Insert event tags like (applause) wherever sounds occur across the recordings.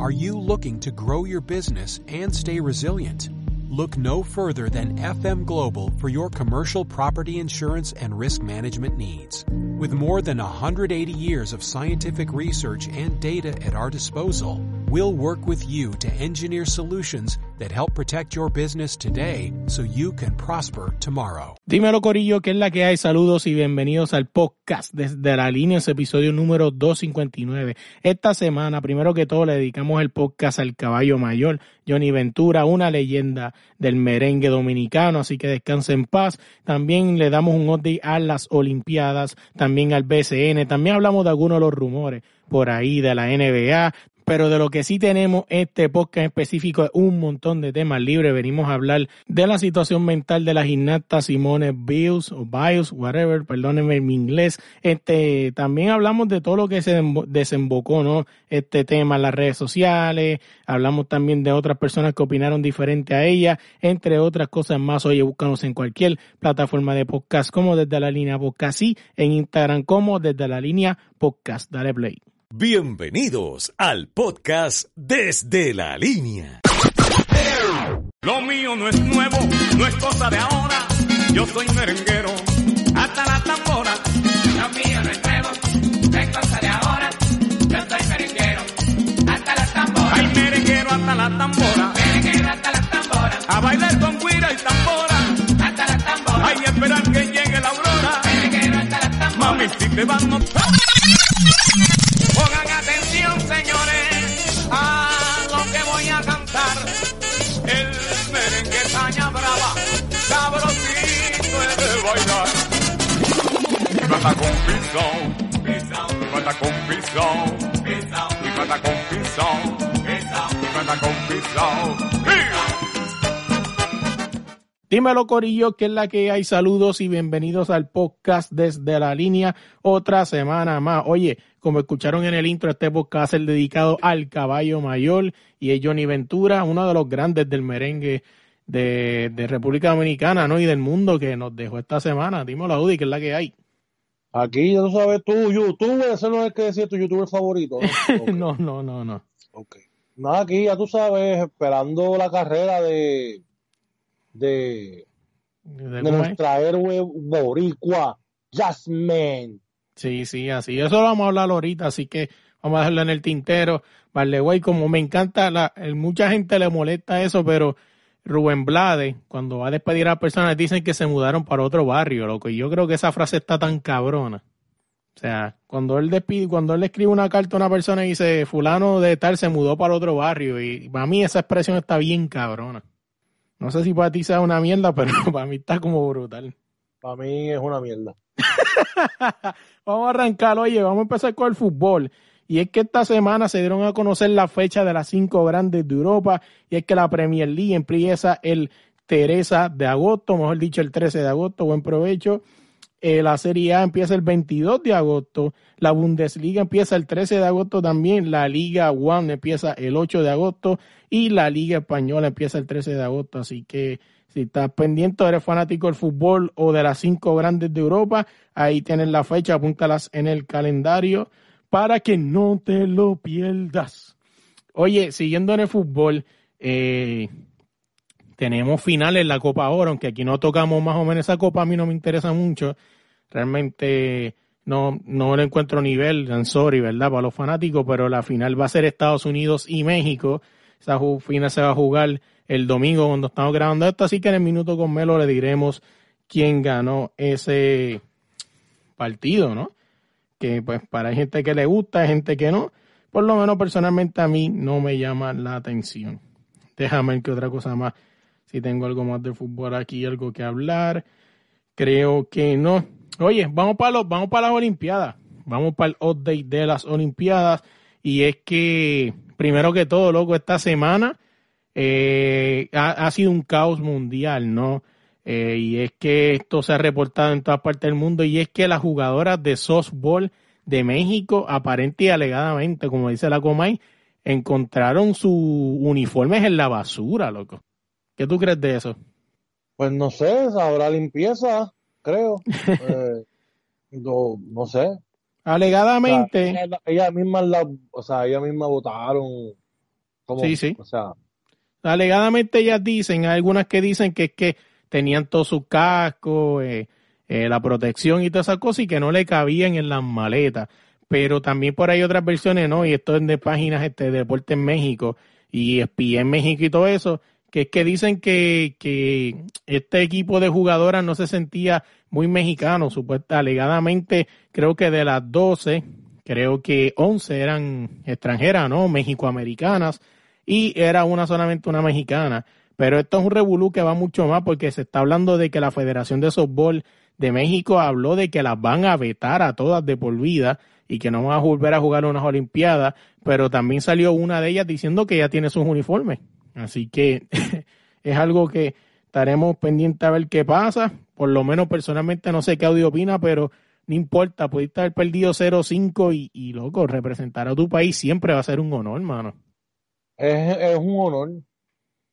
Are you looking to grow your business and stay resilient? Look no further than FM Global for your commercial property insurance and risk management needs. With more than 180 years of scientific research and data at our disposal, we'll work with you to engineer solutions that help protect your business today so you can prosper tomorrow. Dímelo Corillo, ¿qué es la que hay? Saludos y bienvenidos al podcast desde la línea, ese episodio número 259. Esta semana, primero que todo, le dedicamos el podcast al caballo mayor, Johnny Ventura, una leyenda del merengue dominicano, así que descanse en paz. También le damos un update a las Olimpiadas, también al BCN, también hablamos de algunos de los rumores por ahí de la NBA, pero de lo que sí tenemos este podcast específico es un montón de temas libres. Venimos a hablar de la situación mental de la gimnasta Simone Biles o Biles, whatever, perdónenme mi inglés. Este, también hablamos de todo lo que se desembocó, ¿no? Este tema en las redes sociales. Hablamos también de otras personas que opinaron diferente a ella, entre otras cosas más. Oye, búscanos en cualquier plataforma de podcast como desde la línea podcast y en Instagram como desde la línea podcast. Dale play. Bienvenidos al podcast Desde la Línea. Lo mío no es nuevo, no es cosa de ahora. Yo soy merenguero, hasta la tambora. Lo mío no es nuevo, no es cosa de ahora. Yo soy merenguero, hasta la tambora. Ay, merenguero hasta la tambora. Merenguero hasta la tambora. A bailar con guira y tambora. Hasta la tambora. Ay, esperar que llegue la aurora. Merenguero hasta la tambora. Mami, si te van a notar. Pongan atención, señores, a lo que voy a cantar. El merengue caña brava, sabrosito es de bailar. Y canta con pisón, y canta con pisón, y canta con pisón, y canta con pisón. Dímelo Corillo, que es la que hay. Saludos y bienvenidos al podcast desde la línea. Otra semana más. Oye, como escucharon en el intro, este podcast es dedicado al caballo mayor y es Johnny Ventura, uno de los grandes del merengue de, de República Dominicana, ¿no? Y del mundo que nos dejó esta semana. Dímelo, Audi, que es la que hay. Aquí ya tú sabes, tú, YouTube, ese no es el que decía tu youtuber favorito. ¿no? (laughs) no, no, no, no. Ok. Nada, aquí ya tú sabes, esperando la carrera de de, ¿De nuestra héroe boricua, Jasmine. Sí, sí, así. Eso lo vamos a hablar ahorita, así que vamos a dejarlo en el tintero. Vale, güey, como me encanta, la, mucha gente le molesta eso, pero Rubén Blade, cuando va a despedir a personas, dicen que se mudaron para otro barrio, loco. Y yo creo que esa frase está tan cabrona. O sea, cuando él despide, cuando él le escribe una carta a una persona y dice, fulano de tal se mudó para otro barrio, y para mí esa expresión está bien cabrona. No sé si para ti sea una mierda, (laughs) pero para mí está como brutal. Para mí es una mierda. (laughs) vamos a arrancar, oye, vamos a empezar con el fútbol. Y es que esta semana se dieron a conocer la fecha de las cinco grandes de Europa. Y es que la Premier League empieza el Teresa de agosto, mejor dicho, el 13 de agosto. Buen provecho. Eh, la Serie A empieza el 22 de agosto. La Bundesliga empieza el 13 de agosto también. La Liga One empieza el 8 de agosto. Y la Liga Española empieza el 13 de agosto. Así que si estás pendiente, eres fanático del fútbol o de las cinco grandes de Europa, ahí tienes la fecha, apúntalas en el calendario para que no te lo pierdas. Oye, siguiendo en el fútbol, eh, tenemos finales en la Copa Oro, aunque aquí no tocamos más o menos esa copa, a mí no me interesa mucho. Realmente no, no le encuentro nivel, I'm sorry, ¿verdad? Para los fanáticos, pero la final va a ser Estados Unidos y México. Esa final se va a jugar el domingo cuando estamos grabando esto, así que en el minuto con Melo le diremos quién ganó ese partido, ¿no? Que pues para gente que le gusta, hay gente que no. Por lo menos personalmente a mí no me llama la atención. Déjame ver qué otra cosa más. Si tengo algo más de fútbol aquí, algo que hablar. Creo que no. Oye, vamos para los, vamos para las Olimpiadas. Vamos para el update de las Olimpiadas. Y es que, primero que todo, loco, esta semana eh, ha, sido un caos mundial, ¿no? Eh, y es que esto se ha reportado en todas partes del mundo y es que las jugadoras de softball de México, aparente y alegadamente, como dice la Comay, encontraron sus uniformes en la basura, loco. ¿Qué tú crees de eso? Pues no sé, habrá limpieza, creo. (laughs) Eh, no, no sé. O sea, Alegadamente, ella, ella misma la, o sea, ella misma votaron Como, Sí, sí. O sea, Alegadamente ellas dicen, hay algunas que dicen que es que tenían todo su casco, eh, eh, la protección y todas esas cosas y que no le cabían en las maletas. Pero también por ahí otras versiones, ¿no? Y esto es de páginas este, de Deporte en México y espía en México y todo eso, que es que dicen que, que este equipo de jugadoras no se sentía muy mexicano, supuesta, alegadamente creo que de las 12, creo que 11 eran extranjeras, ¿no? México-americanas y era una solamente una mexicana. Pero esto es un revolú que va mucho más porque se está hablando de que la Federación de Softball de México habló de que las van a vetar a todas de por vida y que no van a volver a jugar unas Olimpiadas, pero también salió una de ellas diciendo que ya tiene sus uniformes. Así que (laughs) es algo que estaremos pendientes a ver qué pasa. Por lo menos personalmente no sé qué audio opina, pero no importa, pudiste haber perdido 0-5 y, y loco, representar a tu país siempre va a ser un honor, hermano. es, es un honor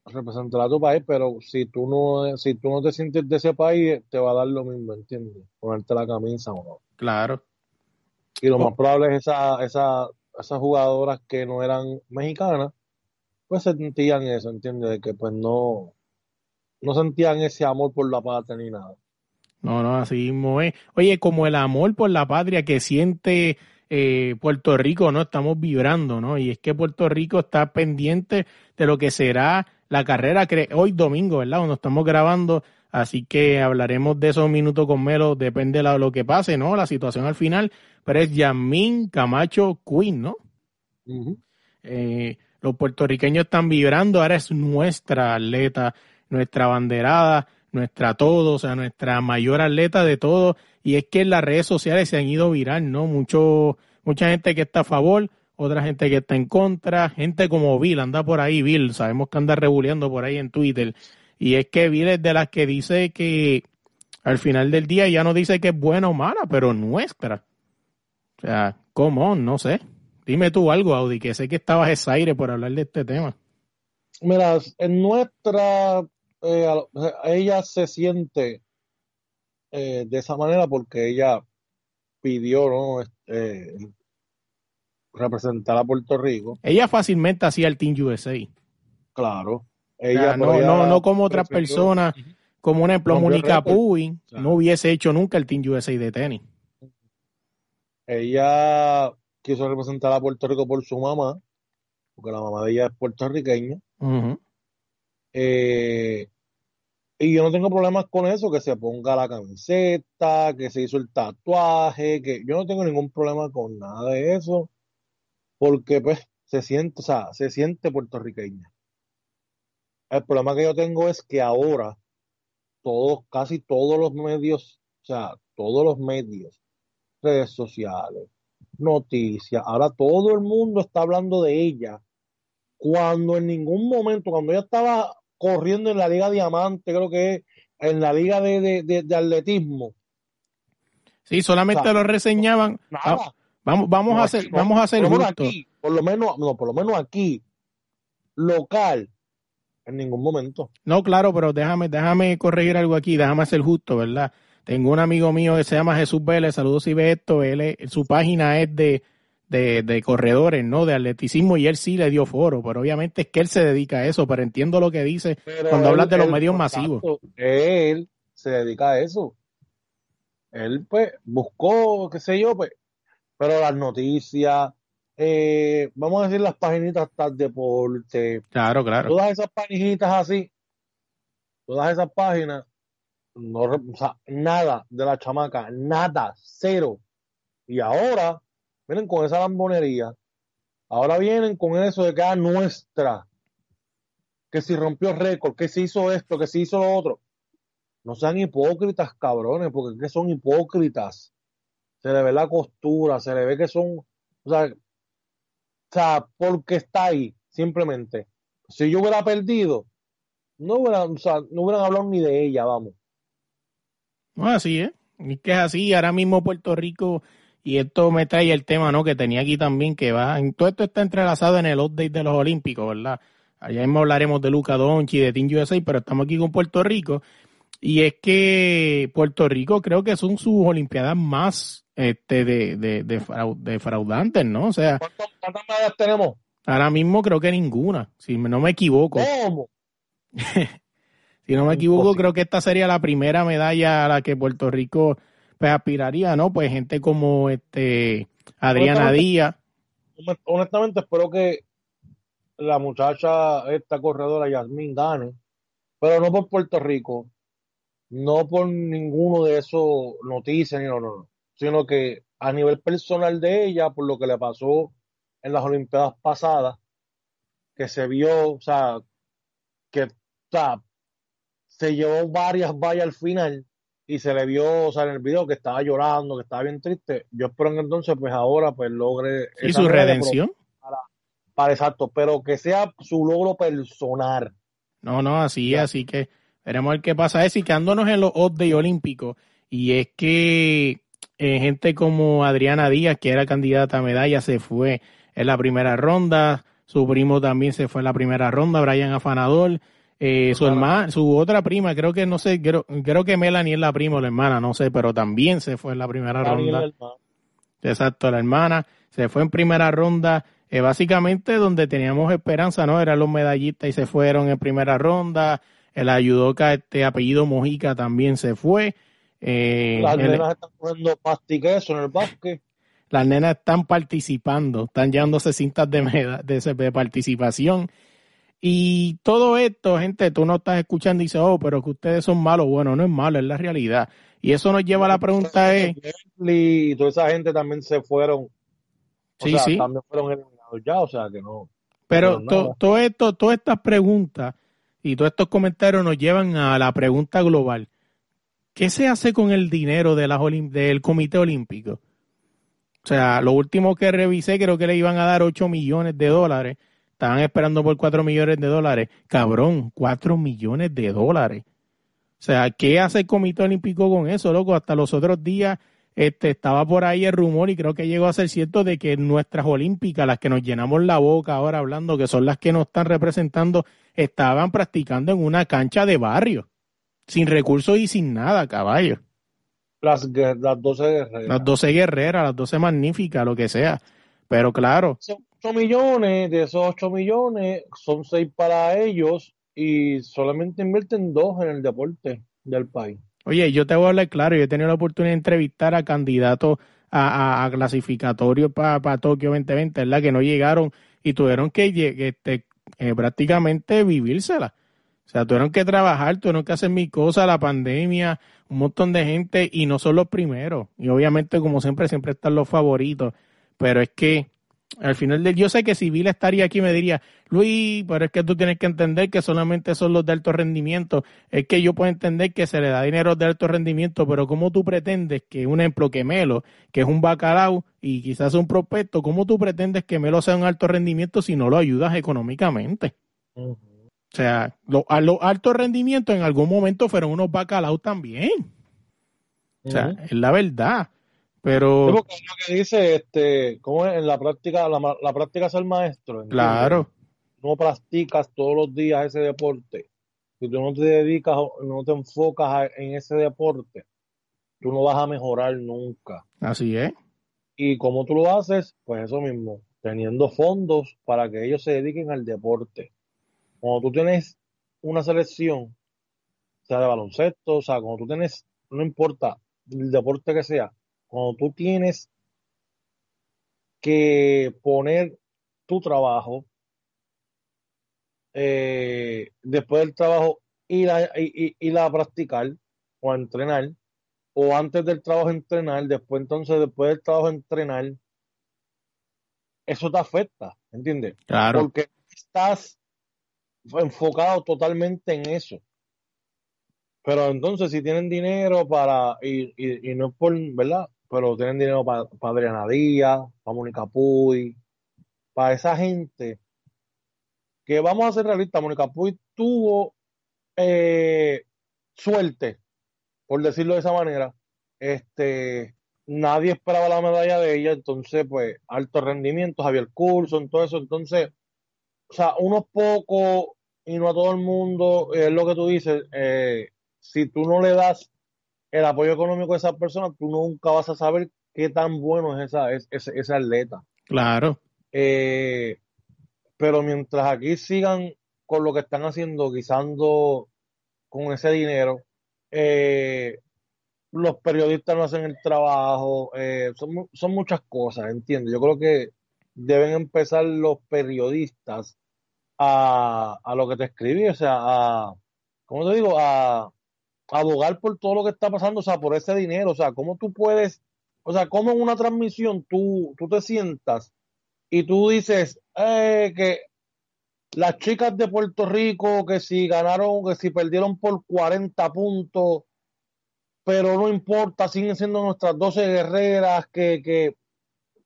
representar a tu país, pero si tú no, si tú no te sientes de ese país, te va a dar lo mismo, ¿entiendes? Ponerte la camisa o no. Claro. Y lo Oh. más probable es esa, esa, esas jugadoras que no eran mexicanas, pues sentían eso, ¿entiendes? De que pues no, no sentían ese amor por la patria ni nada. No, no, así mismo es. Oye, como el amor por la patria que siente eh, Puerto Rico, ¿no? Estamos vibrando, ¿no? Y es que Puerto Rico está pendiente de lo que será la carrera que hoy domingo, ¿verdad? Cuando estamos grabando, así que hablaremos de esos minutos con Melo, depende de lo que pase, ¿no? La situación al final, pero es Yasmín Camacho Queen, ¿no? Ujú. Eh, los puertorriqueños están vibrando, ahora es nuestra atleta, nuestra banderada, nuestra todo, o sea, nuestra mayor atleta de todo, y es que en las redes sociales se han ido viral, ¿no? Mucho, mucha gente que está a favor, otra gente que está en contra, gente como Bill, anda por ahí, Bill, sabemos que anda rebuleando por ahí en Twitter, y es que Bill es de las que dice que al final del día ya no dice que es buena o mala, pero nuestra. O sea, ¿cómo? No sé. Dime tú algo, Audi, que sé que estabas exaire por hablar de este tema. Mira, en nuestra, eh, ella se siente eh, de esa manera porque ella pidió, ¿no? Este, representar a Puerto Rico, Ella fácilmente hacía el Team USA. claro. O Ella, sea, no, ella no, no como otras personas, como un ejemplo, Mónica Claro. no hubiese hecho nunca el Team USA de tenis. Ella quiso representar a Puerto Rico por su mamá, porque la mamá de ella es puertorriqueña. Eh, y yo no tengo problemas con eso, que se ponga la camiseta, que se hizo el tatuaje, que yo no tengo ningún problema con nada de eso, porque pues se siente, o sea, se siente puertorriqueña. El problema que yo tengo es que ahora todos, casi todos los medios, o sea, todos los medios, redes sociales, noticias, ahora todo el mundo está hablando de ella, cuando en ningún momento, cuando ella estaba corriendo en la Liga Diamante, creo que es, en la Liga de, de, de- de atletismo, Sí, solamente O sea, lo reseñaban. nada. Va- Vamos, vamos No, a hacer, no. vamos a hacer por aquí, por lo menos, no, por lo menos aquí, local, en ningún momento. No, claro, pero déjame, déjame corregir algo aquí, déjame ser justo, ¿verdad? Tengo un amigo mío que se llama Jesús Vélez, saludos si ve esto, él es- su página es de, de, de corredores, ¿no? De atleticismo y él sí le dio foro, pero obviamente es que él se dedica a eso, pero entiendo lo que dice Pero cuando él- hablas de los él, medios masivos. tanto, él se dedica a eso. Él, pues, buscó, qué sé yo, pues, pero las noticias, eh, vamos a decir las paginitas tal deporte, Claro, claro. todas esas paginitas así, todas esas páginas, no, o sea, nada de la chamaca, nada, cero. Y ahora vienen con esa lambonería, ahora vienen con eso de que es nuestra, que si rompió récord, que si hizo esto, que si hizo lo otro. No sean hipócritas, cabrones, porque que son hipócritas. Se le ve la costura, se le ve que son, o sea, o sea, porque está ahí, simplemente. Si yo hubiera perdido, no hubieran, o sea, no hubieran hablado ni de ella, vamos. No, así es. Es que es así. Ahora mismo Puerto Rico, y esto me trae el tema, ¿no? Que tenía aquí también, que va. Todo esto está entrelazado en el update de los Olímpicos, ¿verdad? Allá mismo hablaremos de Luca Doncic y de Team USA, pero estamos aquí con Puerto Rico. Y es que Puerto Rico creo que son sus Olimpiadas más este de, de, de, frau- defraudantes, ¿no? O sea, ¿Cuántas, cuántas medallas tenemos? Ahora mismo creo que ninguna, si no me equivoco. ¿Cómo? (laughs) Si no me equivoco, creo que esta sería la primera medalla a la que Puerto Rico pues aspiraría, ¿no? Pues gente como este Adriana Honestamente- Díaz. Honestamente, espero que la muchacha, esta corredora Yasmín, gane, pero no por Puerto Rico, no por ninguno de esos noticias, ni no, no, no, sino que a nivel personal de ella, por lo que le pasó en las Olimpiadas pasadas, que se vio, o sea, que o sea, se llevó varias vallas al final y se le vio, o sea, en el video que estaba llorando, que estaba bien triste. Yo espero que entonces, pues ahora, pues logre Y su redención. para exacto, pero que sea su logro personal. No, no, así Ya. así que veremos a ver qué pasa. Es y quedándonos en los updates olímpicos, y es que eh, gente como Adriana Díaz, que era candidata a medalla, se fue en la primera ronda. Su primo también se fue en la primera ronda, Brian Afanador. Eh, su hermana, su otra prima, creo que no sé, creo, creo que Melanie es la prima o la hermana, no sé, pero también se fue en la primera ronda. hermano. Exacto, la hermana se fue en primera ronda, eh, básicamente donde teníamos esperanza, ¿no? Eran los medallistas y se fueron en primera ronda. El ayudoca, este apellido Mojica también se fue. Eh, Las el- nenas están cogiendo pastiqueso en el básquet. las nenas están participando, están llevándose cintas de, meda- de, de participación. Y todo esto, gente, tú no estás escuchando y dices, oh, pero que ustedes son malos. Bueno, no es malo, es la realidad. Y eso nos lleva a la pregunta es, y toda esa gente también se fueron. O Sí, sea, sí. también fueron eliminados ya, o sea que no. Pero Pero to- todo esto, todas estas preguntas y todos estos comentarios nos llevan a la pregunta global. ¿Qué se hace con el dinero de las del Comité Olímpico? O sea, lo último que revisé creo que le iban a dar 8 millones de dólares. Estaban esperando por 4 millones de dólares. Cabrón, 4 millones de dólares. O sea, ¿qué hace el Comité Olímpico con eso, loco? Hasta los otros días este, estaba por ahí el rumor y creo que llegó a ser cierto de que nuestras olímpicas, las que nos llenamos la boca ahora hablando, que son las que nos están representando, estaban practicando en una cancha de barrio, sin recursos y sin nada, caballo. Las, las 12 guerreras. Las 12 guerreras, las 12 magníficas, lo que sea. Pero claro, Son 8 millones, de esos 8 millones, son 6 para ellos y solamente invierten 2 en el deporte del país. Oye, yo te voy a hablar claro, yo he tenido la oportunidad de entrevistar a candidatos a, clasificatorios para Tokio 2020, ¿verdad? Que no llegaron y tuvieron que este, eh, prácticamente vivírsela. O sea, tuvieron que trabajar, tuvieron que hacer mil cosas, la pandemia, un montón de gente y no son los primeros. Y obviamente, como siempre, siempre están los favoritos. Pero es que al final del, yo sé que si Vila estaría aquí me diría, Luis, pero es que tú tienes que entender que solamente son los de alto rendimiento. Es que yo puedo entender que se le da dinero de alto rendimiento, pero ¿cómo tú pretendes que un ejemplo que Melo, que es un bacalao y quizás un prospecto, ¿cómo tú pretendes que Melo sea un alto rendimiento si no lo ayudas económicamente? O sea, lo- los altos rendimientos en algún momento fueron unos bacalaos también. O sea, es la verdad. Pero, lo que dice, este, ¿cómo es? En la práctica, la, la práctica es el maestro. ¿entiendes? claro, no practicas todos los días ese deporte, si tú no te dedicas, o no te enfocas a- en ese deporte, tú no vas a mejorar nunca. así es. ¿Y cómo tú lo haces? Pues eso mismo, teniendo fondos para que ellos se dediquen al deporte. Cuando tú tienes una selección, sea de baloncesto, o sea, cuando tú tienes, no importa el deporte que sea, cuando tú tienes que poner tu trabajo, eh, después del trabajo ir a, i- i- ir a practicar o a entrenar, o antes del trabajo entrenar, después entonces después del trabajo entrenar, eso te afecta, ¿entiendes? Claro. Porque estás enfocado totalmente en eso. Pero entonces si tienen dinero para, y, y, y no es por, ¿verdad? Pero tienen dinero para, para Adriana Díaz, para Mónica Puy, para esa gente que vamos a ser realistas, Mónica Puy tuvo eh, suerte, por decirlo de esa manera. Este, nadie esperaba la medalla de ella, entonces, pues, alto rendimiento, Javier Coulson, todo eso, entonces, o sea, unos pocos y no a todo el mundo, es lo que tú dices, eh, si tú no le das el apoyo económico a esa persona, tú nunca vas a saber qué tan bueno es esa, es, ese atleta. Claro. Eh, pero mientras aquí sigan con lo que están haciendo, guisando con ese dinero, eh, los periodistas no hacen el trabajo, eh, son, son muchas cosas, ¿entiendes? Yo creo que deben empezar los periodistas a, a lo que te escribí, o sea, a, ¿cómo te digo? A abogar por todo lo que está pasando, o sea, por ese dinero, o sea, ¿cómo tú puedes, o sea, cómo en una transmisión tú, tú te sientas y tú dices eh, que las chicas de Puerto Rico, que si ganaron, que si perdieron por 40 puntos, pero no importa, siguen siendo nuestras 12 guerreras que, que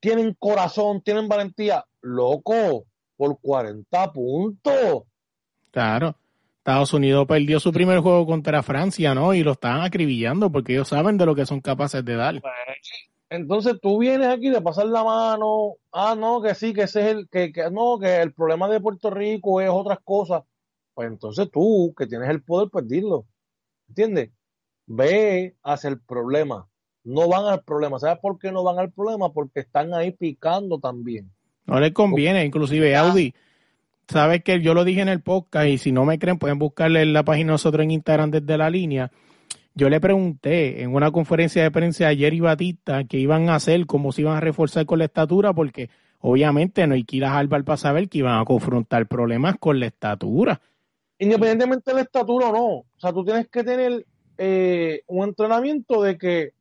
tienen corazón, tienen valentía. Loco, por 40 puntos. Claro. Estados Unidos perdió su primer juego contra Francia, ¿no? Y lo estaban acribillando porque ellos saben de lo que son capaces de dar. Entonces tú vienes aquí de pasar la mano, ah, no, que sí, que ese es el, que, que no, que el problema de Puerto Rico es otras cosas. Pues entonces tú, que tienes el poder, pues dilo. ¿Entiendes? Ve hacia el problema. No van al problema. ¿Sabes por qué no van al problema? Porque están ahí picando también. No les conviene, inclusive Audi. Sabes que yo lo dije en el podcast y si no me creen pueden buscarle en la página nosotros en Instagram desde la línea. Yo le pregunté en una conferencia de prensa ayer y Batista qué iban a hacer, cómo se iban a reforzar con la estatura, porque obviamente no hay que ir a Harvard para saber que iban a confrontar problemas con la estatura. Independientemente de la estatura o no. O sea, tú tienes que tener eh, un entrenamiento de que,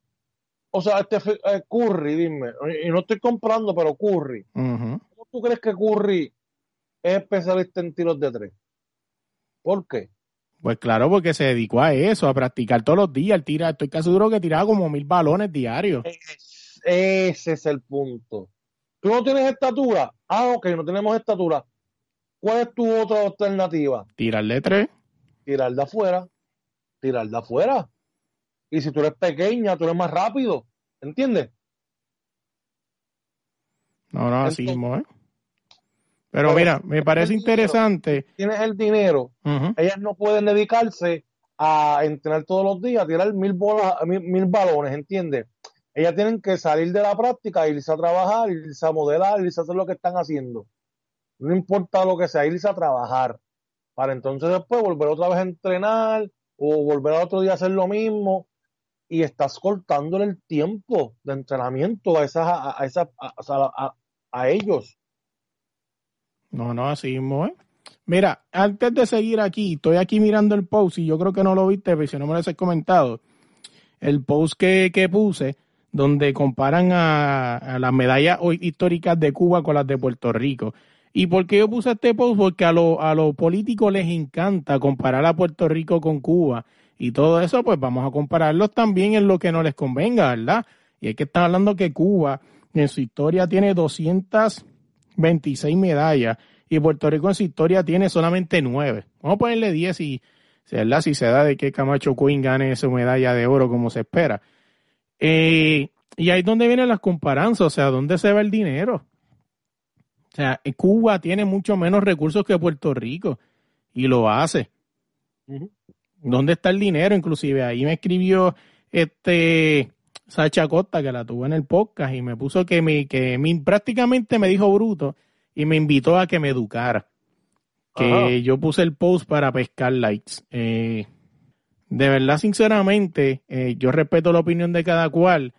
o sea, este eh, Curry, dime, y no estoy comprando, pero Curry. ¿Cómo tú crees que Curry es especialista en tiros de tres? ¿Por qué? Pues claro, porque se dedicó a eso, a practicar todos los días. Tira, estoy casi seguro que tiraba como mil balones diarios. Es- ese es el punto. ¿Tú no tienes estatura? Ah, ok, no tenemos estatura. ¿Cuál es tu otra alternativa? Tirarle tres. Tirar de afuera. Tirar de afuera. Y si tú eres pequeña, tú eres más rápido. ¿Entiendes? No, no, así mismo, ¿eh? Pero Pero mira, me parece interesante. Tienes el dinero. Ellas no pueden dedicarse a entrenar todos los días, a tirar mil, bolas, mil, mil balones, ¿entiendes? Ellas tienen que salir de la práctica, irse a trabajar, irse a modelar, irse a hacer lo que están haciendo. No importa lo que sea, irse a trabajar. Para entonces después volver otra vez a entrenar o volver al otro día a hacer lo mismo. Y estás cortándole el tiempo de entrenamiento a esas, a, a esas, a- a ellos. No, no, así mismo, ¿eh? Mira, antes de seguir aquí, estoy aquí mirando el post y yo creo que no lo viste, pero si no me lo has comentado. El post que, que puse, donde comparan a, las medallas históricas de Cuba con las de Puerto Rico. ¿Y por qué yo puse este post? Porque a, lo- a los políticos les encanta comparar a Puerto Rico con Cuba y todo eso, pues vamos a compararlos también en lo que no les convenga, ¿verdad? Y es que están hablando que Cuba en su historia tiene 226 medallas y Puerto Rico en su historia tiene solamente 9. Vamos a ponerle 10 y, ¿verdad? Si se da de que Camacho Queen gane su medalla de oro como se espera. Eh, y ahí es donde vienen las comparanzas, o sea, ¿dónde se va el dinero? O sea, Cuba tiene mucho menos recursos que Puerto Rico y lo hace. ¿Dónde está el dinero? Inclusive ahí me escribió este Sacha Costa, que la tuvo en el podcast, y me puso que, me, que me- prácticamente me dijo bruto y me invitó a que me educara. Que Ajá. yo puse el post para pescar likes. Eh, de verdad, sinceramente, eh, yo respeto la opinión de cada cual.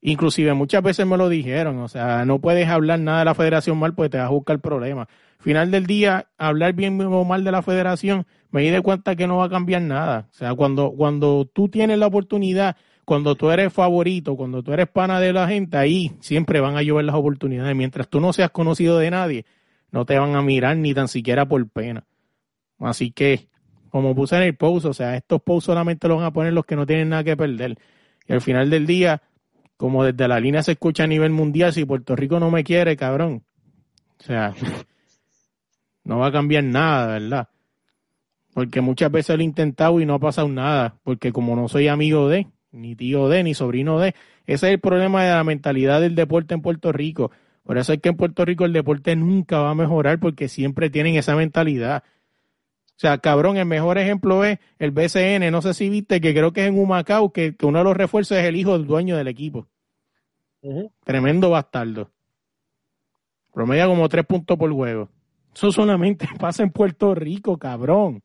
Inclusive muchas veces me lo dijeron, o sea, no puedes hablar nada de la federación mal porque te vas a buscar problemas. Final del día, hablar bien o mal de la federación, me di de cuenta que no va a cambiar nada. O sea, cuando, cuando tú tienes la oportunidad, cuando tú eres favorito, cuando tú eres pana de la gente, ahí siempre van a llover las oportunidades. Mientras tú no seas conocido de nadie, no te van a mirar ni tan siquiera por pena. Así que, como puse en el post, o sea, estos posts solamente los van a poner los que no tienen nada que perder. Y al final del día, como desde la línea se escucha a nivel mundial, si Puerto Rico no me quiere, cabrón. O sea, (laughs) no va a cambiar nada, ¿verdad? Porque muchas veces lo he intentado y no ha pasado nada, porque como no soy amigo de, ni tío de, ni sobrino de, ese es el problema de la mentalidad del deporte en Puerto Rico. Por eso es que en Puerto Rico el deporte nunca va a mejorar porque siempre tienen esa mentalidad. O sea, cabrón, el mejor ejemplo es el BCN, no sé si viste que creo que es en Humacao, que, que uno de los refuerzos es el hijo del dueño del equipo. Tremendo bastardo. Promedia como tres puntos por juego. Eso solamente (laughs) pasa en Puerto Rico, cabrón.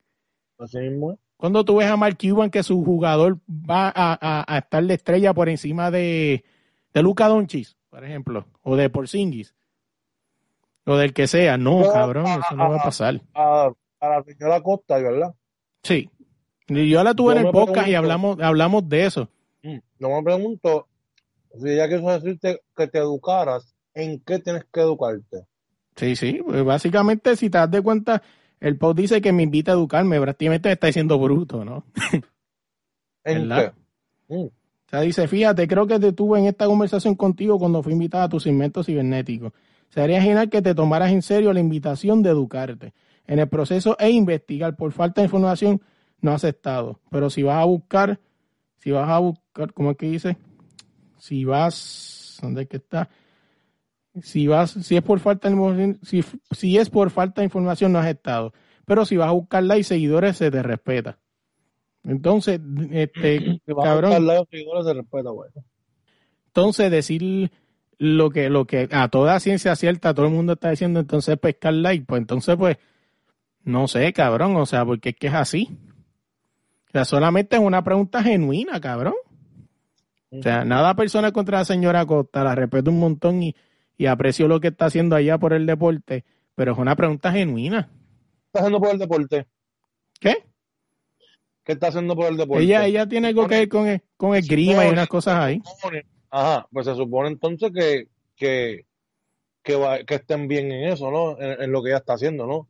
Así mismo es. Cuando tú ves a Mark Cuban que su jugador va a, a, a estar de estrella por encima de, de Luka Doncic, por ejemplo, o de Porzingis, o del que sea, no, No, cabrón, ah, eso no va a ah, pasar. A, la señora Costa, ¿verdad? Sí. Yo la tuve en el podcast y hablamos, hablamos de eso. Mm. Yo me pregunto si ella quiso decirte que te educaras, ¿en qué tienes que educarte? Sí, sí, pues básicamente si te das de cuenta, el post dice que me invita a educarme, prácticamente me está diciendo bruto, ¿no? (laughs) ¿En ¿Verdad? Mm. O sea, dice, fíjate, creo que te tuve en esta conversación contigo cuando fui invitada a tu segmento cibernético. Sería genial que te tomaras en serio la invitación de educarte en el proceso e investigar. Por falta de información no has estado. Pero si vas a buscar, si vas a buscar, ¿cómo es que dice? Si vas, ¿dónde es que está? Si vas, si es por falta de información, si, si es por falta de información no has estado. Pero si vas a buscar likes y seguidores se te respeta. Entonces, este, (clears throat) Si vas cabrón. a buscar los seguidores, se respeta, bueno. Entonces, decir lo que, lo que a toda ciencia cierta todo el mundo está diciendo, entonces pescar like, pues entonces, pues, no sé, cabrón, o sea, porque es que es así. O sea, solamente es una pregunta genuina, cabrón. O sea, nada personal contra la señora Costa, la respeto un montón y, y aprecio lo que está haciendo allá por el deporte, pero es una pregunta genuina. ¿Qué está haciendo por el deporte? ¿Qué? ¿Qué está haciendo por el deporte? Ella, ella tiene algo que ver con el, con el grima y unas cosas ahí. supone- Ajá, pues se supone entonces que, que, que, va- que estén bien en eso, ¿no? En, en lo que ella está haciendo, ¿no?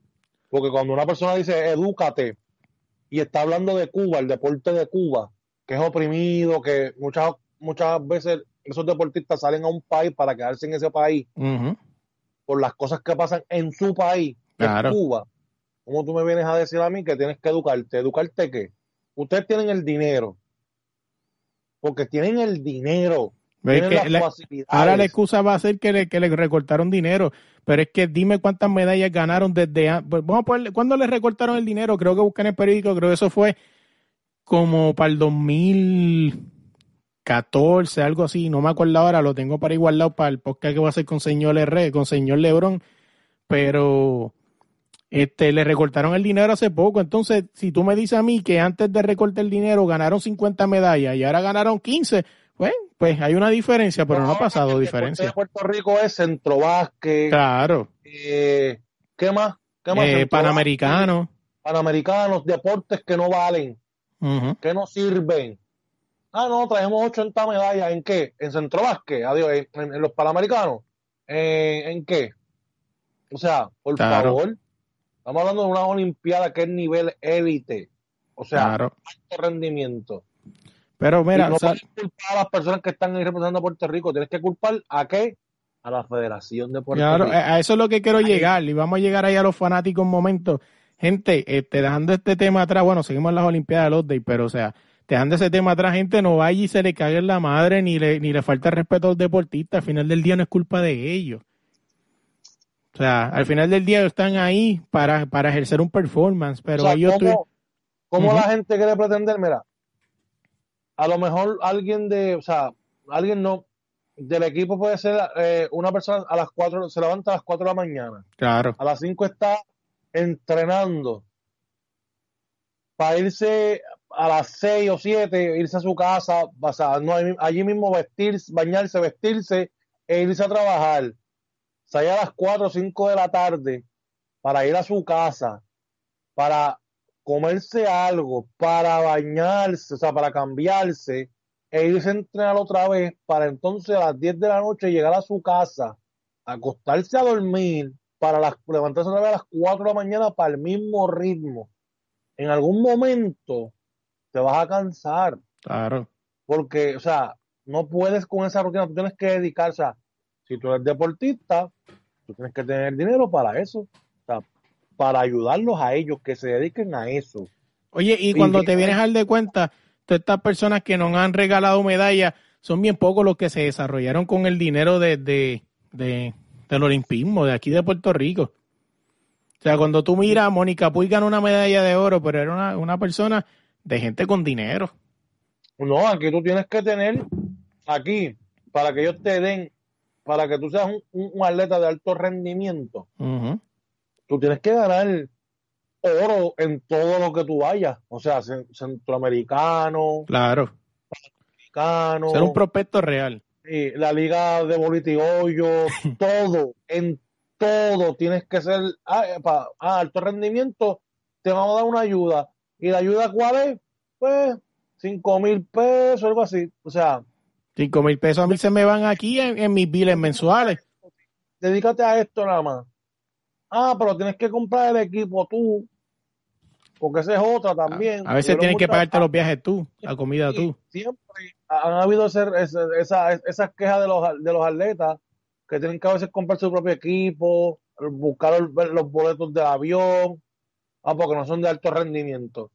Porque cuando una persona dice edúcate y está hablando de Cuba, el deporte de Cuba, que es oprimido, que muchas, muchas veces esos deportistas salen a un país para quedarse en ese país por las cosas que pasan en su país, Claro. es Cuba. ¿Cómo tú me vienes a decir a mí que tienes que educarte? ¿Educarte qué? Ustedes tienen el dinero. Porque tienen el dinero. Tienen las la-. Ahora la excusa va a ser que le, que le recortaron dinero, pero es que dime cuántas medallas ganaron desde... a- pues Vamos a ponerle, ¿cuándo le recortaron el dinero? Creo que buscan en el periódico, creo que eso fue como para el 2014, algo así, no me acuerdo ahora, lo tengo para igualar para el podcast que voy a hacer con señor R, con señor Lebron, pero este le recortaron el dinero hace poco, entonces si tú me dices a mí que antes de recortar el dinero ganaron 50 medallas y ahora ganaron 15, pues, pues hay una diferencia, pero no ha pasado el diferencia. de Puerto Rico es centrovásquet, Claro, eh, ¿qué más? ¿Qué más? eh, Centrovásquet, Panamericano. Panamericanos, deportes que no valen, que no sirven. Ah, no, traemos 80 medallas. ¿En qué? En centrovásquet, adiós, en, en- en los Panamericanos. Eh, ¿En qué? O sea, por Claro. favor, estamos hablando de una olimpiada que es nivel élite. O sea, Claro. alto rendimiento. Pero mira, y no o sea, puedes culpar a las personas que están ahí representando a Puerto Rico. Tienes que culpar a qué? A la Federación de Puerto Claro, Rico. a a eso es lo que quiero llegar y vamos a llegar ahí a los fanáticos un momento. Gente, este, dejando este tema atrás, bueno, seguimos en las Olimpiadas de los Days, pero o sea, dejando ese tema atrás, gente, no vaya y se le cague en la madre ni le, ni le falta respeto a los deportistas. Al final del día no es culpa de ellos. O sea, al final del día están ahí para, para ejercer un performance, pero o sea, ellos... ¿cómo, la gente quiere pretender? Mira, a lo mejor alguien de, o sea, alguien no, del equipo puede ser eh, una persona a las 4, se levanta a las 4 de la mañana, Claro, a las 5 está entrenando para irse a las 6 o 7, irse a su casa, o sea, no, allí mismo vestirse, bañarse, vestirse e irse a trabajar. Salir a las 4 o 5 de la tarde para ir a su casa, para comerse algo, para bañarse, o sea, para cambiarse e irse a entrenar otra vez para entonces a las 10 de la noche llegar a su casa, acostarse a dormir, para las, levantarse otra vez a las 4 de la mañana para el mismo ritmo. En algún momento te vas a cansar claro. porque, o sea, no puedes con esa rutina, tú tienes que dedicar, o sea, si tú eres deportista, tú tienes que tener dinero para eso, o sea, para ayudarlos a ellos que se dediquen a eso. Oye, y cuando te vienes a dar de cuenta, todas estas personas que nos han regalado medallas, son bien pocos los que se desarrollaron con el dinero de, de, de- del olimpismo, de aquí de Puerto Rico. O sea, cuando tú miras, Mónica Puig ganó una medalla de oro, pero era una, una persona de gente con dinero. No, aquí tú tienes que tener, aquí, para que ellos te den, para que tú seas un, un- un atleta de alto rendimiento tú tienes que ganar oro en todo lo que tú vayas. O sea, cen- centroamericano, Claro. americano, Ser un prospecto real. y la liga de hoyo, (laughs) todo, en todo tienes que ser ah, eh, pa- ah, alto rendimiento, te vamos a dar una ayuda. ¿Y la ayuda cuál es? Pues cinco mil pesos, algo así. O sea, Cinco mil pesos a mí se me van aquí en, en mis biles mensuales. dedícate a esto nada más. Ah, pero tienes que comprar el equipo tú, porque esa es otra también. A veces Hubieron tienes que pagarte los viajes tú, la comida tú. siempre han habido ese- esa- esas quejas de los, de los atletas que tienen que a veces comprar su propio equipo, buscar los, los boletos del avión, ah, porque no son de alto rendimiento.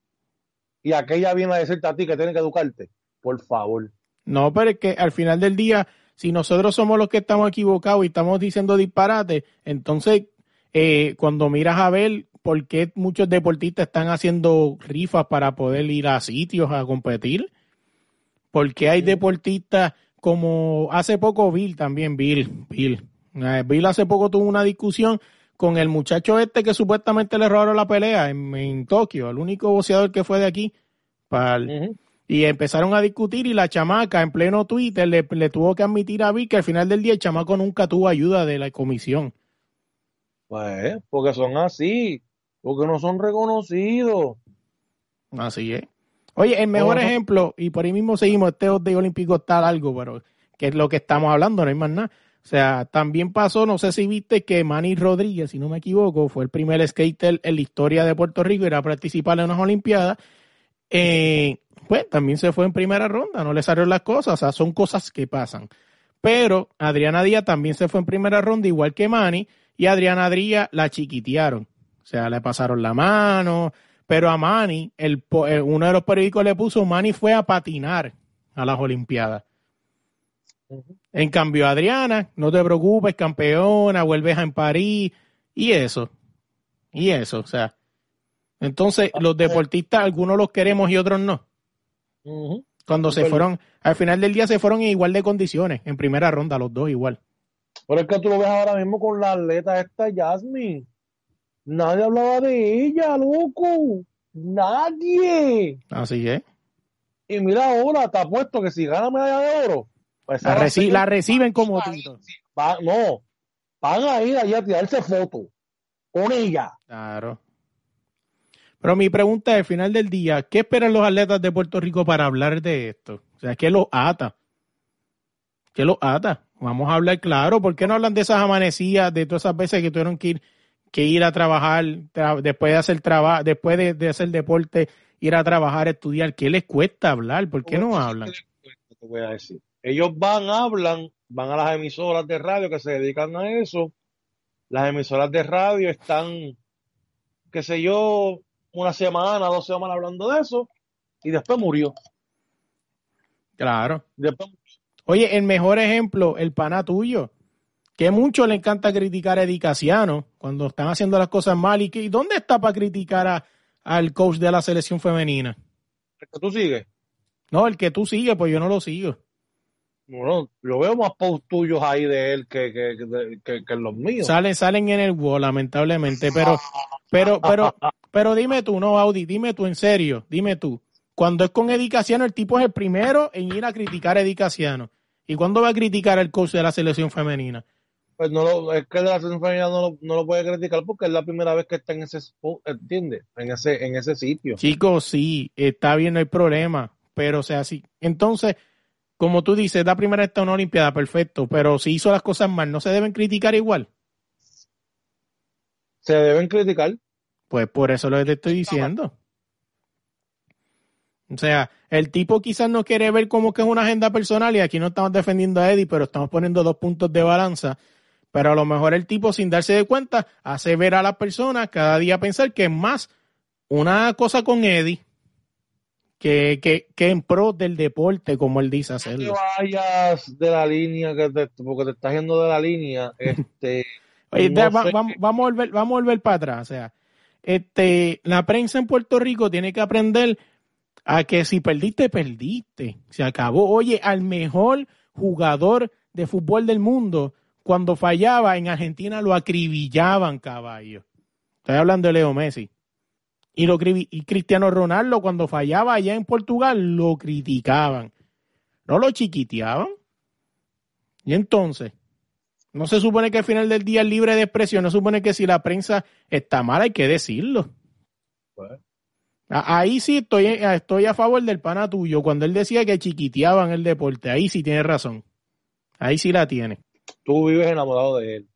Y aquella viene a decirte a ti que tienen que educarte. Por favor. No, pero es que al final del día, si nosotros somos los que estamos equivocados y estamos diciendo disparate, entonces eh, cuando miras a ver por qué muchos deportistas están haciendo rifas para poder ir a sitios a competir, porque hay deportistas como hace poco Bill también, Bill, Bill. Eh, Bill hace poco tuvo una discusión con el muchacho este que supuestamente le robaron la pelea en, en Tokio, el único boxeador que fue de aquí. Para el- Ujú. y empezaron a discutir y la chamaca en pleno Twitter le, le tuvo que admitir a Vic que al final del día el chamaco nunca tuvo ayuda de la comisión. Pues, porque son así, porque no son reconocidos. Así es. Oye, el mejor ejemplo, y por ahí mismo seguimos, este de olímpico está largo, pero que es lo que estamos hablando, no hay más nada. O sea, también pasó, no sé si viste que Manny Rodríguez, si no me equivoco, fue el primer skater en la historia de Puerto Rico era a participar en unas Olimpiadas. Eh, pues también se fue en primera ronda, no le salieron las cosas, o sea, son cosas que pasan. Pero Adriana Díaz también se fue en primera ronda, igual que Manny, y Adriana Díaz la chiquitearon. O sea, le pasaron la mano, pero a Manny, el, eh, uno de los periódicos le puso, Manny fue a patinar a las Olimpiadas. En cambio, Adriana, no te preocupes, campeona, vuelves en París, y eso, y eso, o sea. Entonces, los deportistas, algunos los queremos y otros no. Cuando se fueron, al final del día se fueron en igual de condiciones, en primera ronda, los dos igual. Pero es que tú lo ves ahora mismo con la atleta esta Jasmine. Nadie hablaba de ella, loco. Nadie. Así es. Y mira ahora, te apuesto que si gana medalla de oro, pues La, reci- la reciben como Tito. va- no, van a ir allá a tirarse fotos con ella. Claro. Pero mi pregunta es, al final del día, ¿qué esperan los atletas de Puerto Rico para hablar de esto? O sea, ¿qué los ata? ¿Qué los ata? Vamos a hablar claro. ¿Por qué no hablan de esas amanecidas, de todas esas veces que tuvieron que ir, que ir a trabajar, tra- después de hacer trabajo, después de, de hacer deporte, ir a trabajar, estudiar? ¿Qué les cuesta hablar? ¿Por qué no hablan? Te voy a decir. Ellos van, hablan, van a las emisoras de radio que se dedican a eso. Las emisoras de radio están, qué sé yo, una semana, dos semanas hablando de eso y después murió. Claro. Después, Oye, el mejor ejemplo, el pana tuyo, que mucho le encanta criticar a Eddie Casiano cuando están haciendo las cosas mal. ¿Y, que, ¿y dónde está para criticar a- al coach de la selección femenina? ¿tú sigues? No, el que tú sigues, pues yo no lo sigo. Bueno, yo veo más posts tuyos ahí de él que, que, que, que- los míos. Salen, salen en el wall, lamentablemente, pero, pero, pero, pero dime tú, no, Audi, dime tú, en serio, dime tú. Cuando es con Eddie Casiano, el tipo es el primero en ir a criticar a Eddie Casiano. ¿Y cuándo va a criticar al coach de la selección femenina? Pues no lo, es que de la selección femenina no lo, no lo puede criticar porque es la primera vez que está en ese ¿entiendes? En ese, en ese sitio. Chicos, sí, está bien, no hay problema, pero o sea, sí. Entonces, como tú dices, la primera está en una Olimpiada, perfecto, pero si hizo las cosas mal, ¿no se deben criticar igual? Se deben criticar. Pues por eso lo que te estoy diciendo. O sea, el tipo quizás no quiere ver como que es una agenda personal y aquí no estamos defendiendo a Eddie, pero estamos poniendo dos puntos de balanza. Pero a lo mejor el tipo, sin darse de cuenta, hace ver a las personas cada día pensar que es más una cosa con Eddie que, que, que en pro del deporte, como él dice hacerlo. vayas de la línea, que te- porque te estás yendo de la línea. (laughs) Este, Oye, no va- vamos a volver, vamos a volver para atrás. O sea, este, la prensa en Puerto Rico tiene que aprender a que si perdiste, perdiste. Se acabó. Oye, al mejor jugador de fútbol del mundo, cuando fallaba en Argentina lo acribillaban, caballo. Estoy hablando de Leo Messi. Y, lo, y Cristiano Ronaldo, cuando fallaba allá en Portugal, lo criticaban. No lo chiquiteaban. Y entonces, no se supone que al final del día es libre de expresión, no se supone que si la prensa está mal hay que decirlo. Pues, Ahí sí estoy, estoy a favor del pana tuyo, cuando él decía que chiquiteaban el deporte, ahí sí tiene razón. Ahí sí la tiene. tú vives enamorado de él.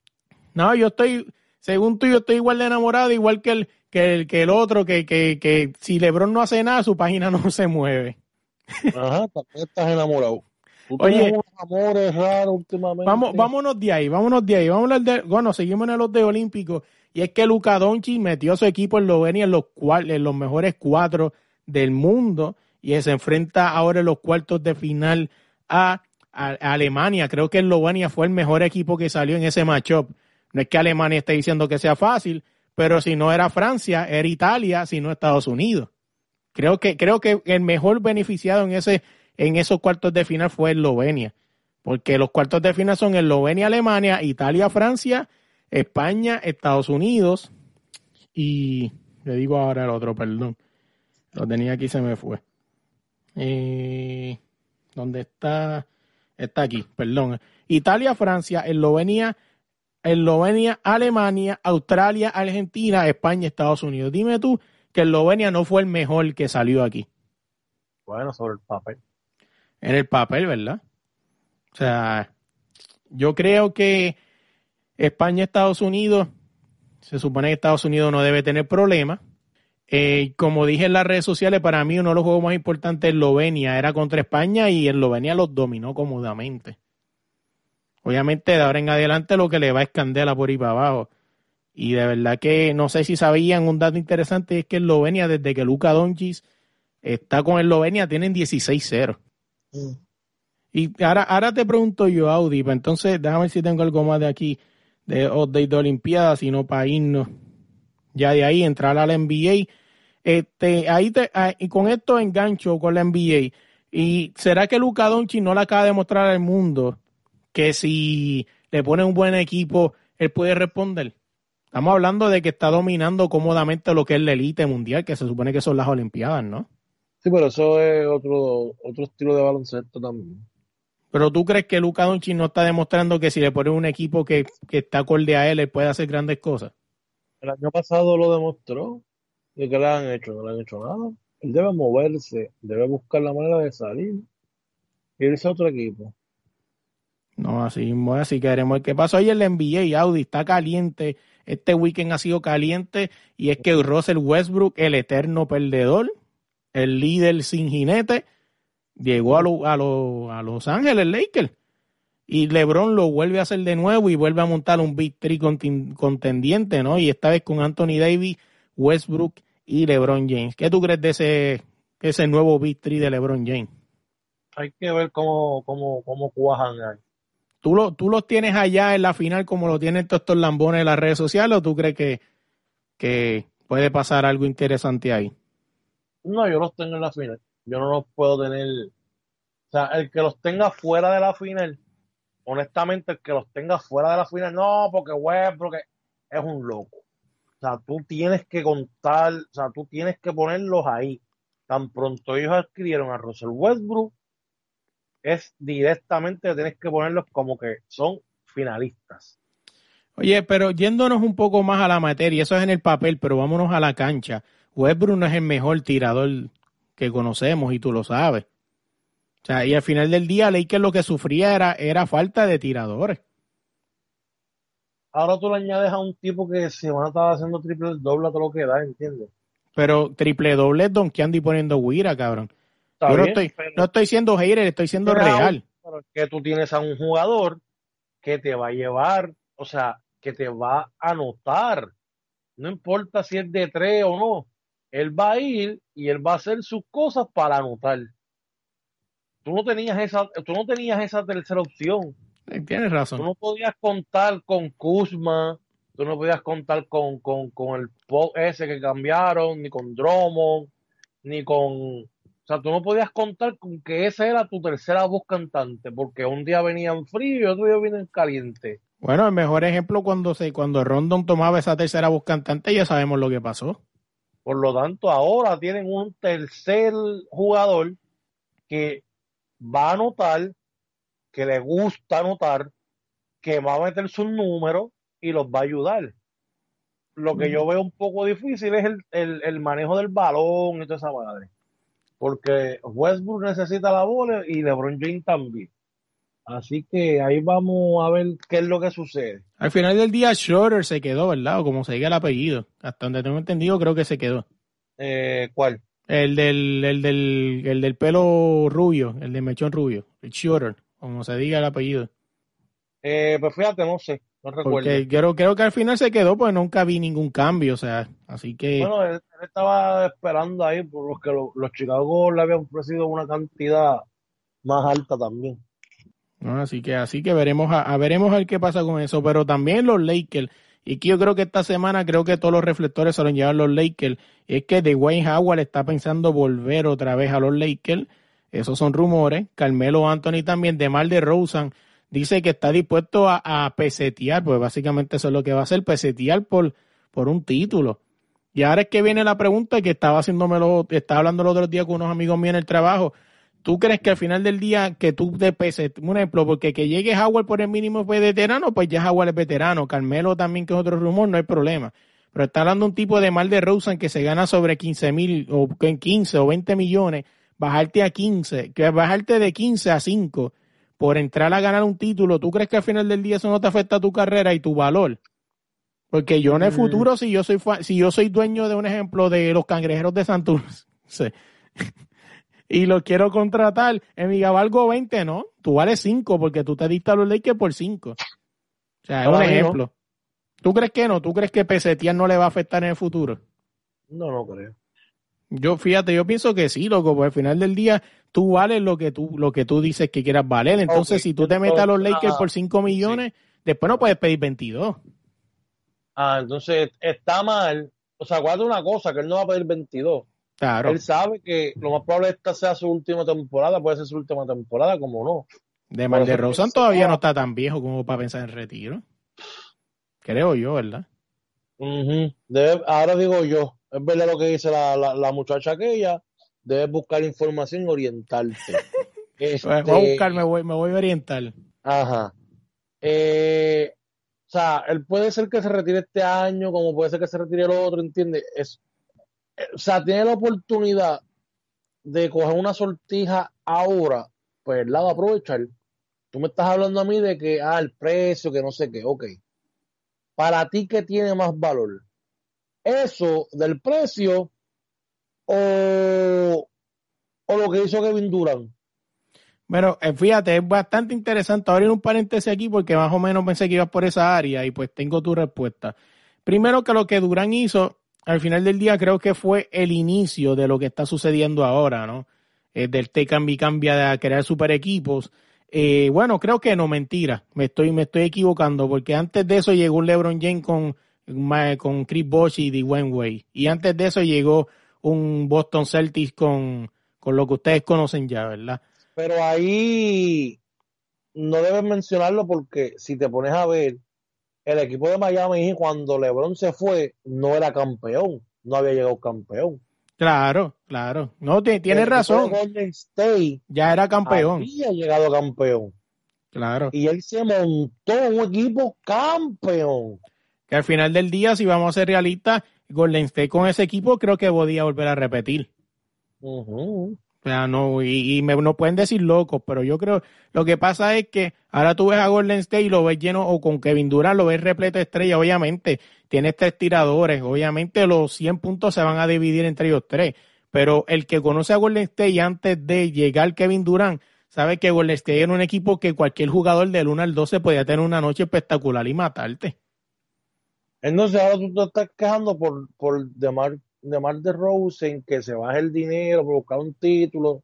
No, yo estoy, según tú, yo estoy igual de enamorado, igual que el, que el, que el otro, que, que, que si Lebron no hace nada, su página no se mueve. Ajá, también estás enamorado. Tú Oye. amores raros últimamente. Vamos, vámonos de ahí, vámonos de ahí. Vamos a hablar de, bueno, seguimos en los de Olímpicos. Y es que Luka Doncic metió a su equipo en Eslovenia en los, en los mejores cuatro del mundo y se enfrenta ahora en los cuartos de final a, a- a Alemania. Creo que Eslovenia fue el mejor equipo que salió en ese matchup. No es que Alemania esté diciendo que sea fácil, pero si no era Francia, era Italia, si no Estados Unidos. Creo que, creo que el mejor beneficiado en ese, en esos cuartos de final fue Eslovenia. Porque los cuartos de final son Eslovenia, Alemania, Italia, Francia, España, Estados Unidos y le digo ahora el otro, perdón. Lo tenía aquí, se me fue. Eh, ¿Dónde está? Está aquí, perdón. Italia, Francia, Eslovenia, Eslovenia, Alemania, Australia, Argentina, España, Estados Unidos. Dime tú que Eslovenia no fue el mejor que salió aquí. Bueno, sobre el papel. en el papel, ¿verdad? O sea, yo creo que España, Estados Unidos, se supone que Estados Unidos no debe tener problemas. Eh, como dije en las redes sociales, para mí uno de los juegos más importantes de Eslovenia era contra España y Eslovenia los dominó cómodamente. Obviamente de ahora en adelante lo que le va es candela por ahí para abajo. Y de verdad que no sé si sabían un dato interesante es que Eslovenia desde que Luka Doncic está con Eslovenia tienen 16-0. Y ahora, ahora te pregunto yo, Audi, pues entonces déjame ver si tengo algo más de aquí, de update de Olimpiadas, sino para irnos ya de ahí, entrar a la NBA. Este, ahí te, y con esto engancho con la NBA. ¿Y será que Luka Doncic no le acaba de mostrar al mundo que si le pone un buen equipo, él puede responder? Estamos hablando de que está dominando cómodamente lo que es la élite mundial, que se supone que son las Olimpiadas, ¿no? Sí, pero eso es otro, otro estilo de baloncesto también. Pero tú crees que Luka Doncic no está demostrando que si le pones un equipo que, que está acorde a él, él puede hacer grandes cosas. El año pasado lo demostró. ¿Y qué le han hecho? No le han hecho nada. Él debe moverse, debe buscar la manera de salir. y Irse a otro equipo. No, así mismo así que veremos ver qué pasa. Hoy en la NBA, Audi está caliente. Este weekend ha sido caliente y es que Russell Westbrook, el eterno perdedor, el líder sin jinete, llegó a, lo- a, lo- a Los Ángeles Lakers. Y LeBron lo vuelve a hacer de nuevo y vuelve a montar un Big Three contendiente, ¿no? Y esta vez con Anthony Davis, Westbrook y LeBron James. ¿Qué tú crees de ese, ese nuevo Big Three de LeBron James? Hay que ver cómo, cómo, cómo cuajan ahí. ¿Tú, lo, ¿Tú los tienes allá en la final como lo tienen todos estos lambones en las redes sociales o tú crees que, que puede pasar algo interesante ahí? No, yo los tengo en la final. Yo no los puedo tener. O sea, el que los tenga fuera de la final, honestamente, el que los tenga fuera de la final, no, porque Westbrook es un loco. O sea, tú tienes que contar, o sea, tú tienes que ponerlos ahí. Tan pronto ellos adquirieron a Russell Westbrook, es directamente tienes que ponerlos como que son finalistas. Oye, pero yéndonos un poco más a la materia, eso es en el papel, pero vámonos a la cancha. Westbrook no es el mejor tirador que conocemos y tú lo sabes. O sea, y al final del día, Lakers lo que sufría era, era falta de tiradores. Ahora tú le añades a un tipo que se van a estar haciendo triple doble a todo lo que da, ¿entiendes? Pero triple doble es Don Candy poniendo guira, cabrón. Yo no bien, estoy, pero- no estoy siendo hater, estoy siendo Pero- real. pero que tú tienes a un jugador que te va a llevar, o sea, que te va a anotar. No importa si es de tres o no. Él va a ir y él va a hacer sus cosas para anotar. Tú no tenías esa, tú no tenías esa tercera opción. Tienes Tú razón. no podías contar con Kuzma, tú no podías contar con, con, con el pop ese que cambiaron, ni con Drummond, ni con... O sea, tú no podías contar con que esa era tu tercera voz cantante, porque un día venían frío y otro día vienen caliente. Bueno, el mejor ejemplo cuando se cuando Rondon tomaba esa tercera voz cantante, ya sabemos lo que pasó. Por lo tanto, ahora tienen un tercer jugador que va a anotar, que le gusta anotar, que va a meter sus números y los va a ayudar. Lo que yo veo un poco difícil es el, el, el manejo del balón y toda esa madre. Porque Westbrook necesita la bola y LeBron James también. Así que ahí vamos a ver qué es lo que sucede. Al final del día, Schroeder se quedó, ¿verdad? O como se diga el apellido. Hasta donde tengo entendido, creo que se quedó. Eh, ¿Cuál? El del, el del, el del pelo rubio, el de mechón rubio. El Schroeder, como se diga el apellido. Eh, pues fíjate, no sé, no recuerdo. Porque creo, creo que al final se quedó, pues nunca vi ningún cambio, o sea, así que... Bueno, él, él estaba esperando ahí por los los Chicago le habían ofrecido una cantidad más alta también. ¿no? Así que, así que veremos a, a veremos a ver qué pasa con eso. Pero también los Lakers, y que yo creo que esta semana creo que todos los reflectores se lo llevan los Lakers, es que Dwayne Howard está pensando volver otra vez a los Lakers. Esos son rumores. Carmelo Anthony también, de Mal de Rosen, dice que está dispuesto a, a pesetear, pues básicamente eso es lo que va a hacer, pesetear por, por un título. Y ahora es que viene la pregunta que estaba haciéndomelo, estaba hablando el otro día con unos amigos míos en el trabajo. ¿Tú crees que al final del día que tú te peses, un ejemplo, porque que llegue Howard por el mínimo fue veterano, pues ya Howard es veterano, Carmelo también que es otro rumor, no hay problema. Pero está hablando un tipo de mal de Rosen que se gana sobre 15 mil o en 15 o 20 millones, bajarte a 15, que bajarte de 15 a 5 por entrar a ganar un título, ¿tú crees que al final del día eso no te afecta a tu carrera y tu valor? Porque yo en el Mm. futuro, si yo soy si yo soy dueño de un ejemplo de los cangrejeros de Santurce, (laughs) y lo quiero contratar, en mi valgo 20, ¿no? Tú vales 5 porque tú te diste a los Lakers por 5. O sea, es un ejemplo. ¿Tú crees que no? ¿Tú crees que pesetear no le va a afectar en el futuro? No, no creo. Yo, fíjate, yo pienso que sí, loco, porque al final del día tú vales lo que tú, lo que tú dices que quieras valer. Entonces, si tú te metes a los Lakers ah, por 5 millones, después no puedes pedir 22. Ah, entonces está mal. O sea, guarda una cosa, que él no va a pedir 22. Claro. Él sabe que lo más probable es que esta sea su última temporada, puede ser su última temporada, como no. De Mar de Rosan todavía no está tan viejo como para pensar en retiro. Creo yo, ¿verdad? Debe- ahora digo yo, es verdad lo que dice la, la, la muchacha aquella, debes buscar información y orientarte. Este, (laughs) Voy a buscar, me voy, me voy a orientar. Ajá. Eh, o sea, él puede ser que se retire este año, como puede ser que se retire el otro, ¿entiendes? Es, eh, o sea, tiene la oportunidad de coger una sortija ahora, pues la va a aprovechar. Tú me estás hablando a mí de que, ah, el precio, que no sé qué, ok. Para ti, ¿qué tiene más valor? ¿Eso del precio o, o lo que hizo Kevin Durant? Bueno, eh, fíjate, es bastante interesante. Ahora un paréntesis aquí porque más o menos pensé que ibas por esa área y pues tengo tu respuesta. Primero que lo que Durán hizo, al final del día creo que fue el inicio de lo que está sucediendo ahora, ¿no? Eh, del te cambia y cambia de crear super equipos. Eh, bueno, creo que no, mentira. Me estoy, me estoy equivocando porque antes de eso llegó un LeBron James con, con Chris Bosh y Dwayne Wade. Y antes de eso llegó un Boston Celtics con, con lo que ustedes conocen ya, ¿verdad? Pero ahí no debes mencionarlo porque si te pones a ver, el equipo de Miami cuando LeBron se fue no era campeón, no había llegado campeón. Claro, claro. No, ti- tienes razón. Golden State Ya era campeón. había llegado campeón Claro. y él se montó un equipo campeón. Que al final del día, si vamos a ser realistas, Golden State con ese equipo creo que podía volver a repetir. Ujú. O sea, no, y, y me, no pueden decir locos, pero yo creo, lo que pasa es que ahora tú ves a Golden State y lo ves lleno, o con Kevin Durant lo ves repleto de estrellas, obviamente, tienes tres tiradores, obviamente los 100 puntos se van a dividir entre ellos tres, pero el que conoce a Golden State antes de llegar Kevin Durant, sabe que Golden State era un equipo que cualquier jugador del 1 al 12 podía tener una noche espectacular y matarte. Entonces ahora tú te estás quejando por, por DeMar, DeMar DeRozan que se baje el dinero por buscar un título.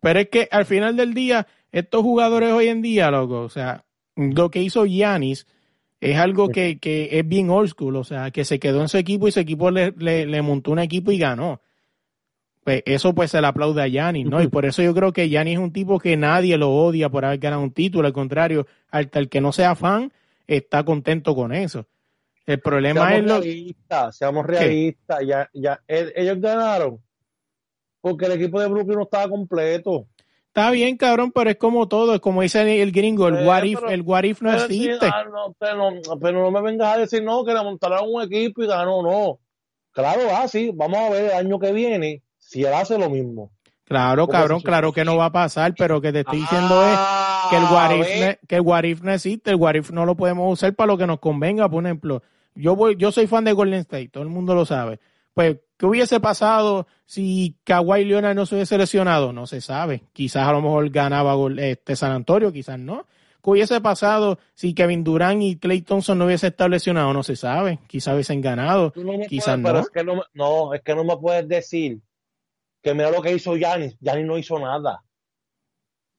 Pero es que al final del día, estos jugadores hoy en día, loco, o sea, lo que hizo Giannis es algo que, que es bien old school, o sea, que se quedó en su equipo y su equipo le, le, le montó un equipo y ganó. Pues eso pues se le aplaude a Yanis, ¿no? Y por eso yo creo que Yanis es un tipo que nadie lo odia por haber ganado un título, al contrario, hasta el que no sea fan está contento con eso. El problema seamos es lo... realistas, seamos realistas. Ya, ya, el- ellos ganaron porque el equipo de Brooklyn no estaba completo. Está bien, cabrón, pero es como todo, es como dice el gringo, el Eh, what if, pero- el what if no Pero sí, existe. ah, no, pero, no, pero no me vengas a decir no, que le montaron un equipo y ganó, no. Claro, ah, sí, vamos a ver el año que viene si él hace lo mismo. Claro, Porque cabrón, claro que no va a pasar, pero que te estoy diciendo es que el what if, ¿ves? ne- que el what if no existe, el what if no lo podemos usar para lo que nos convenga, por ejemplo. Yo voy, yo soy fan de Golden State, todo el mundo lo sabe. Pues, ¿qué hubiese pasado si Kawhi Leonard no se hubiese lesionado? No se sabe. Quizás a lo mejor ganaba Gol- este San Antonio, quizás no. ¿Qué hubiese pasado si Kevin Durant y Clay Thompson no hubiesen estado lesionados? No se sabe. Quizás hubiesen ganado. No Quizás puedes- pero no. es que no, me- no, es que no me puedes decir que mira lo que hizo Yanis. Yanis no hizo nada.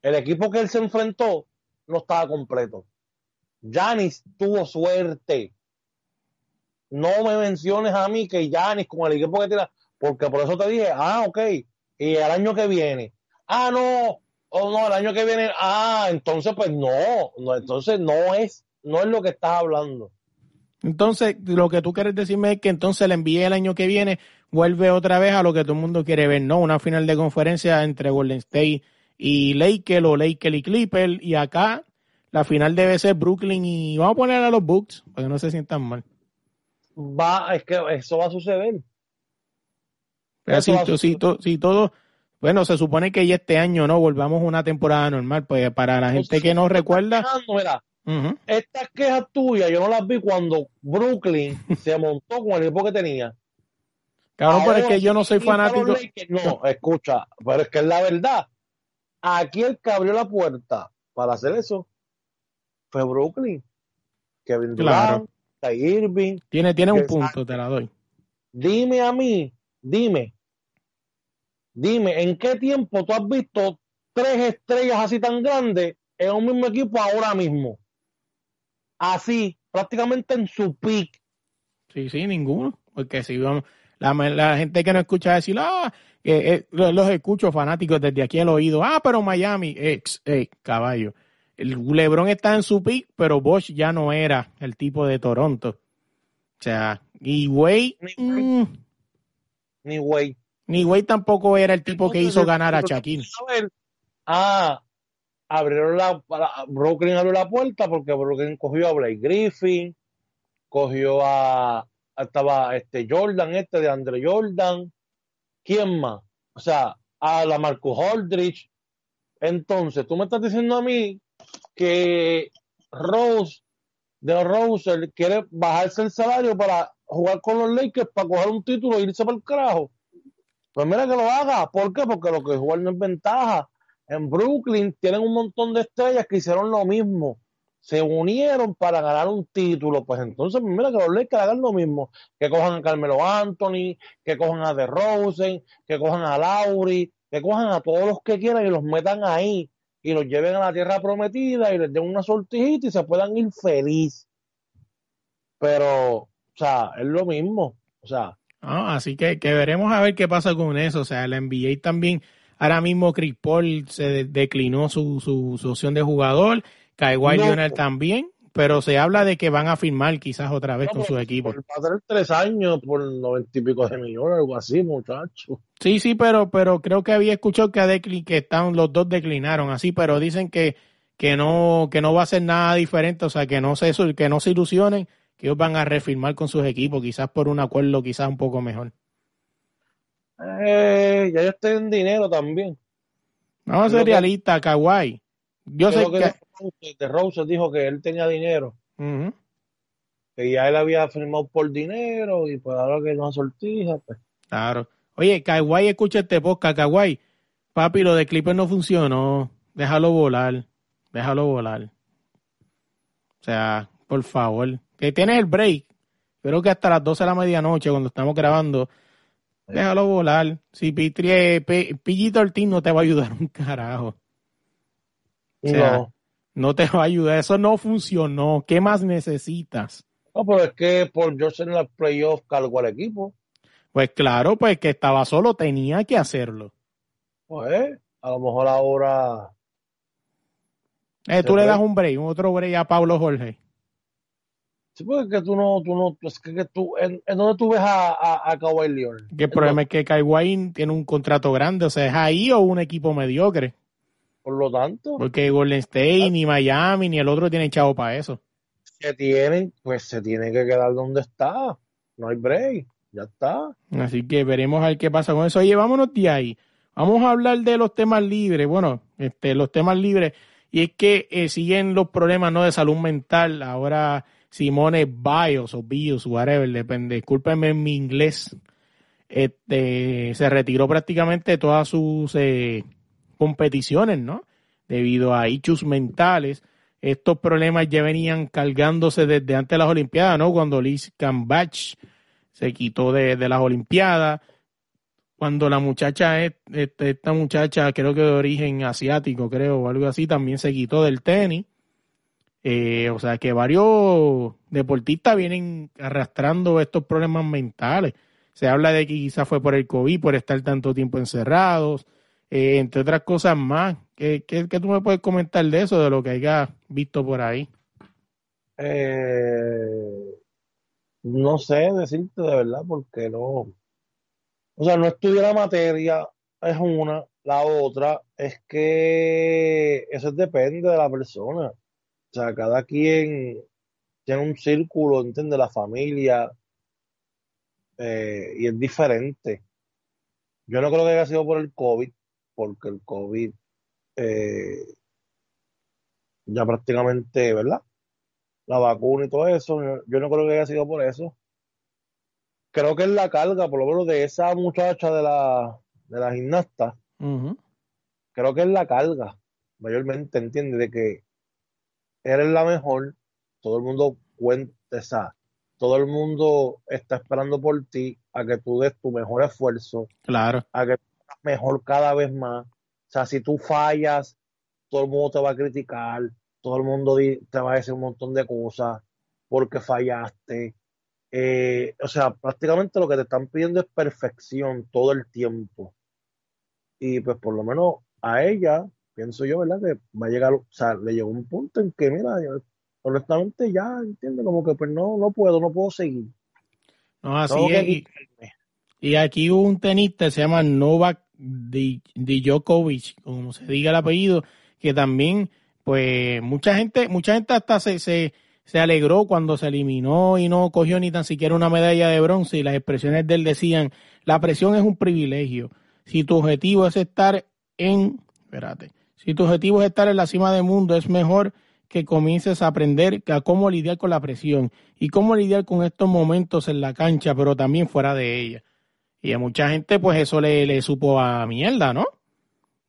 El equipo que él se enfrentó no estaba completo. Yanis tuvo suerte. No me menciones a mí que Yanis con el equipo que tiene, porque por eso te dije, ah, ok, y el año que viene, ah, no, o no, el año que viene, ah, entonces pues no, no, entonces no es, no es lo que estás hablando. Entonces, lo que tú quieres decirme es que entonces le envíe el año que viene, vuelve otra vez a lo que todo el mundo quiere ver, ¿no? Una final de conferencia entre Golden State y Lakers o Lakers y Clippers, y acá la final debe ser Brooklyn y vamos a poner a los Bucks, para que no se sientan mal. Va, es que eso va a suceder. Pero si, a si, to- si todo, bueno, se supone que ya este año, ¿no? Volvamos a una temporada normal, pues para la gente que no recuerda, ujú, estas quejas tuyas yo no las vi cuando Brooklyn (laughs) se montó con el equipo que tenía. cabrón, pero es que yo no soy ¿quién para fanático. Lakers? No, escucha, pero es que es la verdad. Aquí el que abrió la puerta para hacer eso fue Brooklyn. Kevin. Durant, Irving. Tiene, tiene un punto, te la doy. Dime a mí, dime, dime, ¿en qué tiempo tú has visto tres estrellas así tan grandes en un mismo equipo ahora mismo? Así, prácticamente en su pick. Sí, sí, ninguno. Porque si vamos, la, la gente que no escucha decir, ah, que, eh, los, escucho fanáticos desde aquí al oído, ah, pero Miami, ex, eh, caballo. El LeBron está en su pick, pero Bosch ya no era el tipo de Toronto. O sea, y Wade, mm, Ni güey. ni Wade tampoco era el tipo que hizo ganar a Shaquille. Ah, abrieron la, la- Brooklyn abrió la puerta porque Brooklyn cogió a Blake Griffin, cogió a, estaba este Jordan, este de Andre Jordan, ¿quién más? O sea, a la Marcus Aldridge. Entonces, tú me estás diciendo a mí que Rose, de Rose, quiere bajarse el salario para jugar con los Lakers, para coger un título e irse para el carajo. Pues mira que lo haga. ¿Por qué? Porque lo que jugar no es ventaja. En Brooklyn tienen un montón de estrellas que hicieron lo mismo. Se unieron para ganar un título. Pues entonces, pues mira que los Lakers hagan lo mismo. Que cojan a Carmelo Anthony, que cojan a DeRozan, que cojan a Lauri, que cojan a todos los que quieran y los metan ahí y los lleven a la tierra prometida y les den una sortijita y se puedan ir feliz. Pero, o sea, es lo mismo. O sea, Ah, así que, que veremos a ver qué pasa con eso. O sea, la NBA también, ahora mismo Chris Paul se de- declinó su, su, su opción de jugador, Kawhi No. Leonard también, pero se habla de que van a firmar quizás otra vez no, con pero su equipo. Va a tener tres años por noventa y pico de millones, algo así, muchacho. Sí, sí, pero, pero creo que había escuchado que, decli- que están, los dos declinaron así, pero dicen que, que no, que no va a ser nada diferente, o sea, que no se, que no se ilusionen, que ellos van a refirmar con sus equipos, quizás por un acuerdo quizás un poco mejor. Eh, ya ellos tienen dinero también. Vamos a ser realistas, Kawhi. Yo sé que... De Rose dijo que él tenía dinero, Ujú. que ya él había firmado por dinero y pues ahora que no sortija, pues. Claro. Oye, Kawhi, escucha este podcast, Kawhi. Papi, lo de Clipper no funcionó. Déjalo volar. Déjalo volar. O sea, por favor. Que tienes el break. Creo que hasta las 12 de la medianoche, cuando estamos grabando. Déjalo volar. Si Pitri, P- Pillito Ortiz no te va a ayudar (laughs) un carajo. O sea, no. No te va a ayudar. Eso no funcionó. ¿Qué más necesitas? No, pero es que por George en los playoffs cargó al equipo. Pues claro, pues que estaba solo, tenía que hacerlo. Pues, a lo mejor ahora. Eh, tú le das un break, un otro break a Pablo Jorge. Sí, porque es que tú no, tú no, es que, que tú, ¿en, en dónde tú ves a, a, a Kawhi Leonard? Que el problema es que Kawhi tiene un contrato grande, o sea, es ahí o un equipo mediocre. Por lo tanto, Porque Golden State, ni Miami, ni el otro tienen chavo para eso. se tienen, pues se tiene que quedar donde está. No hay break. Ya está. Así que veremos a ver qué pasa con eso. Oye, vámonos de ahí. Vamos a hablar de los temas libres. Bueno, este, los temas libres. Y es que eh, siguen los problemas ¿no? de salud mental. Ahora Simone Biles o Biles, whatever, depende. Discúlpenme en mi inglés. Este, se retiró prácticamente todas sus eh, competiciones, ¿no? Debido a hechos mentales. Estos problemas ya venían cargándose desde antes de las Olimpiadas, ¿no? Cuando Liz Cambach se quitó de, de las Olimpiadas. Cuando la muchacha, es- este, esta muchacha, creo que de origen asiático, creo, o algo así, también se quitó del tenis. Eh, o sea que varios deportistas vienen arrastrando estos problemas mentales. Se habla de que quizás fue por el COVID, por estar tanto tiempo encerrados, eh, entre otras cosas más. ¿Qué, qué, tú me puedes comentar de eso, de lo que hayas visto por ahí? Eh, no sé decirte de verdad porque no. O sea, no estudié la materia, es una. La otra es que eso depende de la persona. O sea, cada quien tiene un círculo, entiende, la familia, eh, y es diferente. Yo no creo que haya sido por el COVID, porque el COVID eh, ya prácticamente, ¿verdad? La vacuna y todo eso, yo, no creo que haya sido por eso. Creo que es la carga, por lo menos de esa muchacha de la, de la gimnasta, creo que es la carga, mayormente, entiende, de que eres la mejor, todo el mundo cuenta, todo el mundo está esperando por ti a que tú des tu mejor esfuerzo, Claro, a que mejor cada vez más. O sea, si tú fallas, todo el mundo te va a criticar, todo el mundo te va a decir un montón de cosas porque fallaste. Eh, o sea, prácticamente lo que te están pidiendo es perfección todo el tiempo. Y pues por lo menos a ella, pienso yo, ¿verdad? Que va a llegar, o sea, le llegó un punto en que, mira, yo, honestamente ya, entiende, como que pues no, no puedo, no puedo seguir. no, así Tengo es. Y, y aquí hubo un tenista que se llama Novak Di- Djokovic, como se diga el apellido, que también, pues, mucha gente, mucha gente hasta se, se, se alegró cuando se eliminó y no cogió ni tan siquiera una medalla de bronce y las expresiones de él decían, la presión es un privilegio. Si tu objetivo es estar en, espérate, si tu objetivo es estar en la cima del mundo, es mejor que comiences a aprender a cómo lidiar con la presión y cómo lidiar con estos momentos en la cancha, pero también fuera de ella. Y a mucha gente, pues eso le, le supo a mierda, ¿no?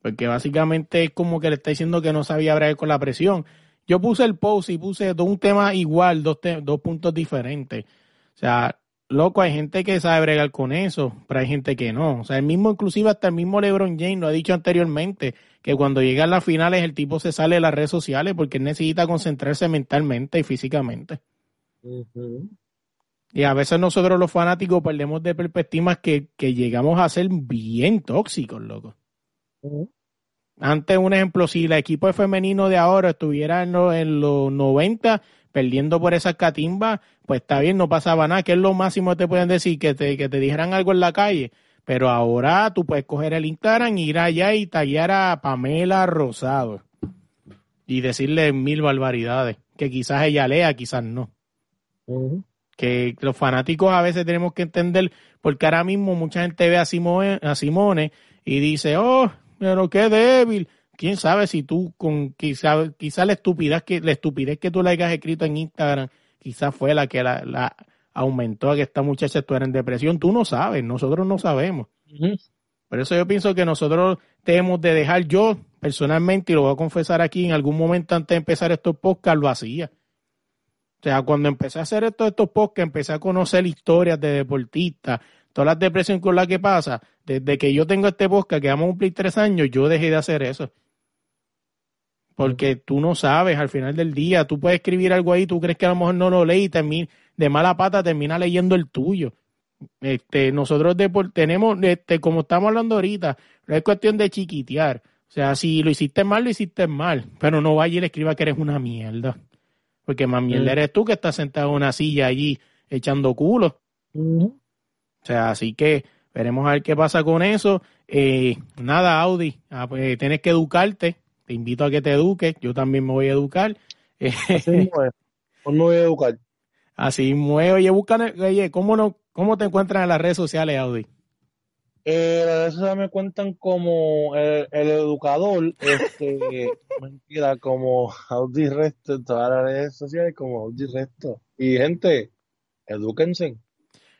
Porque básicamente es como que le está diciendo que no sabía bregar con la presión. Yo puse el post y puse un tema igual, dos, te- dos puntos diferentes. O sea, loco, hay gente que sabe bregar con eso, pero hay gente que no. O sea, el mismo, inclusive hasta el mismo LeBron James lo ha dicho anteriormente, que cuando llegan las finales el tipo se sale de las redes sociales porque él necesita concentrarse mentalmente y físicamente. Ujú. Y a veces nosotros los fanáticos perdemos de perspectivas que, que llegamos a ser bien tóxicos, loco. Antes, un ejemplo, si el equipo femenino de ahora estuviera en, lo- en los 90 perdiendo por esas catimbas, pues está bien, no pasaba nada, que es lo máximo que te pueden decir, que te, que te dijeran algo en la calle. Pero ahora tú puedes coger el Instagram, ir allá y tallar a Pamela Rosado y decirle mil barbaridades, que quizás ella lea, quizás no. Que los fanáticos a veces tenemos que entender, porque ahora mismo mucha gente ve a Simone, a Simone y dice, oh, pero qué débil. Quién sabe si tú con quizá, quizá la estupidez que la estupidez que tú le hayas escrito en Instagram, quizás fue la que la, la aumentó a que esta muchacha estuviera en depresión. Tú no sabes, nosotros no sabemos. Por eso yo pienso que nosotros tenemos de dejar yo, personalmente, y lo voy a confesar aquí, en algún momento antes de empezar estos podcasts, lo hacía. O sea, cuando empecé a hacer estos, estos podcasts, empecé a conocer historias de deportistas, todas las depresiones con las que pasa. Desde que yo tengo este podcast, que vamos a cumplir tres años, yo dejé de hacer eso. Porque tú no sabes, al final del día, tú puedes escribir algo ahí, tú crees que a lo mejor no lo leí y termi- de mala pata termina leyendo el tuyo. Este, nosotros tenemos, este, como estamos hablando ahorita, no es cuestión de chiquitear. O sea, si lo hiciste mal, lo hiciste mal. Pero no vaya y le escriba que eres una mierda. Porque más mierda eres tú que estás sentado en una silla allí echando culo. O sea, así que veremos a ver qué pasa con eso. Eh, nada, Audi, ah, pues, tienes que educarte. Te invito a que te eduques. Yo también me voy a educar. Eh, (laughs) Así mismo es. Me voy a educar. así muevo. Oye, buscan, oye, ¿cómo, no, ¿cómo te encuentran en las redes sociales, Audi? Eh, sociales me cuentan como el, educador, (laughs) este, mentira, como Audi Resto, en todas las redes sociales como Audi Resto. Y gente, edúquense.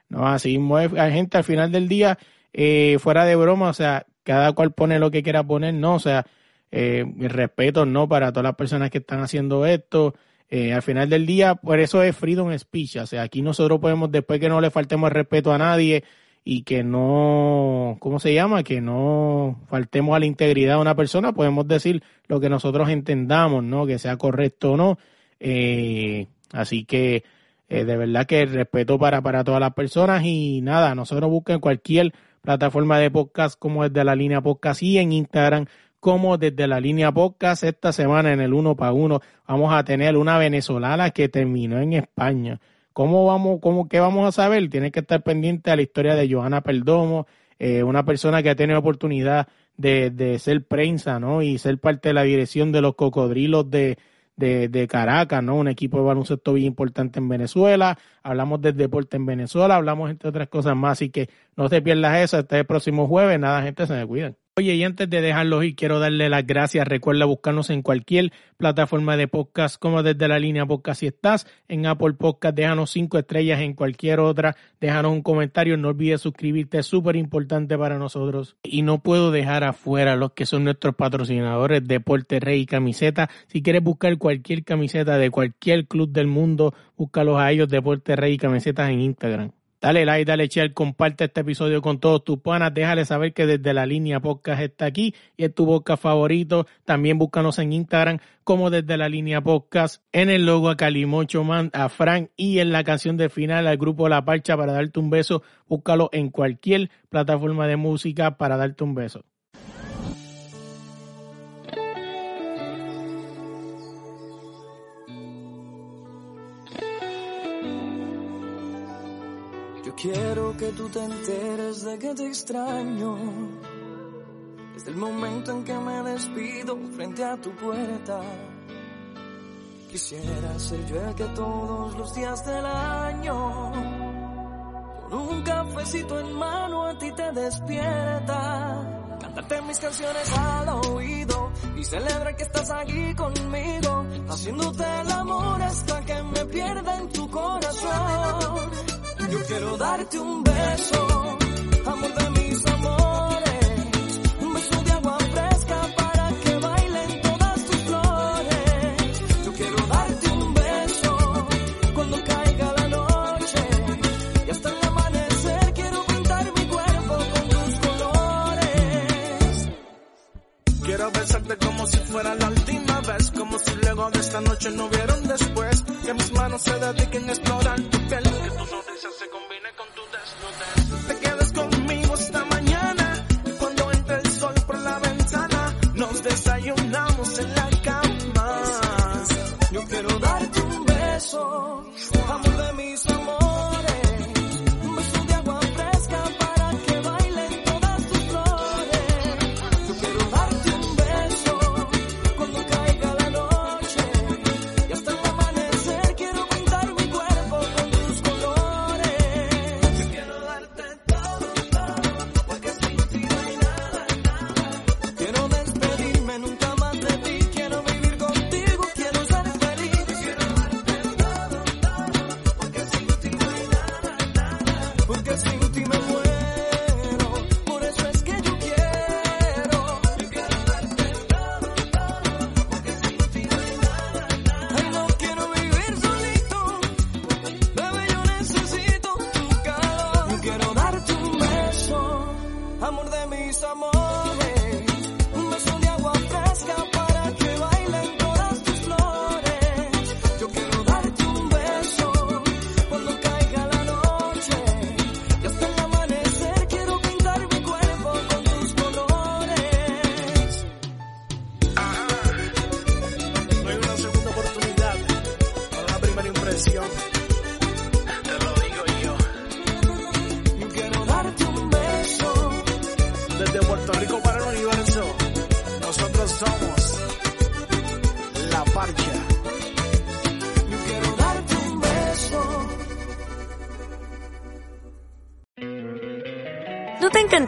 No, así mueve. Gente al final del día, eh, fuera de broma, o sea, cada cual pone lo que quiera poner, ¿no? O sea, eh, respeto, ¿no? Para todas las personas que están haciendo esto. Eh, al final del día, por eso es freedom speech. O sea, aquí nosotros podemos, después que no le faltemos el respeto a nadie y que no, ¿cómo se llama? Que no faltemos a la integridad de una persona, podemos decir lo que nosotros entendamos, ¿no? Que sea correcto o no. Eh, así que, eh, de verdad que el respeto para, para todas las personas y nada, nosotros busquen cualquier plataforma de podcast como desde la línea podcast y en Instagram como desde la línea podcast. Esta semana en el uno para uno vamos a tener una venezolana que terminó en España. ¿Cómo vamos, cómo, qué vamos a saber? Tienes que estar pendiente a la historia de Johanna Perdomo, eh, una persona que ha tenido oportunidad de, de ser prensa, ¿no? Y ser parte de la dirección de los cocodrilos de, de, Caracas, ¿no? Un equipo de baloncesto bien importante en Venezuela. Hablamos del deporte en Venezuela, hablamos entre otras cosas más, así que no te pierdas eso. Este próximo jueves, nada, gente, se me cuidan. Oye, y antes de dejarlos ir, quiero darle las gracias. Recuerda buscarnos en cualquier plataforma de podcast, como desde la línea podcast. Si estás en Apple Podcast, déjanos cinco estrellas en cualquier otra. Déjanos un comentario. No olvides suscribirte, es súper importante para nosotros. Y no puedo dejar afuera los que son nuestros patrocinadores, Deporte Rey y Camiseta. Si quieres buscar cualquier camiseta de cualquier club del mundo, búscalos a ellos, Deporte Rey y Camisetas en Instagram. Dale like, dale share, comparte este episodio con todos tus panas, déjale saber que desde la línea podcast está aquí y es tu podcast favorito. También búscanos en Instagram como desde la línea podcast, en el logo a Calimocho Man, a Frank y en la canción de final al grupo La Parcha para darte un beso. Búscalo en cualquier plataforma de música para darte un beso. Quiero que tú te enteres de que te extraño. Desde el momento en que me despido frente a tu puerta. Quisiera ser yo el que todos los días del año, con un cafecito en mano a ti te despierta. Cantarte mis canciones al oído y celebrar que estás aquí conmigo, haciéndote el amor hasta que me pierda en tu corazón. Yo quiero darte un beso, amor de mis amores, un beso de agua fresca para que bailen todas tus flores. Yo quiero darte un beso cuando caiga la noche y hasta el amanecer quiero pintar mi cuerpo con tus colores. Quiero besarte como si fuera la última vez, como si luego de esta noche no hubiera después. Que mis manos se dediquen a explorar. Tu piel, que tu sonrisa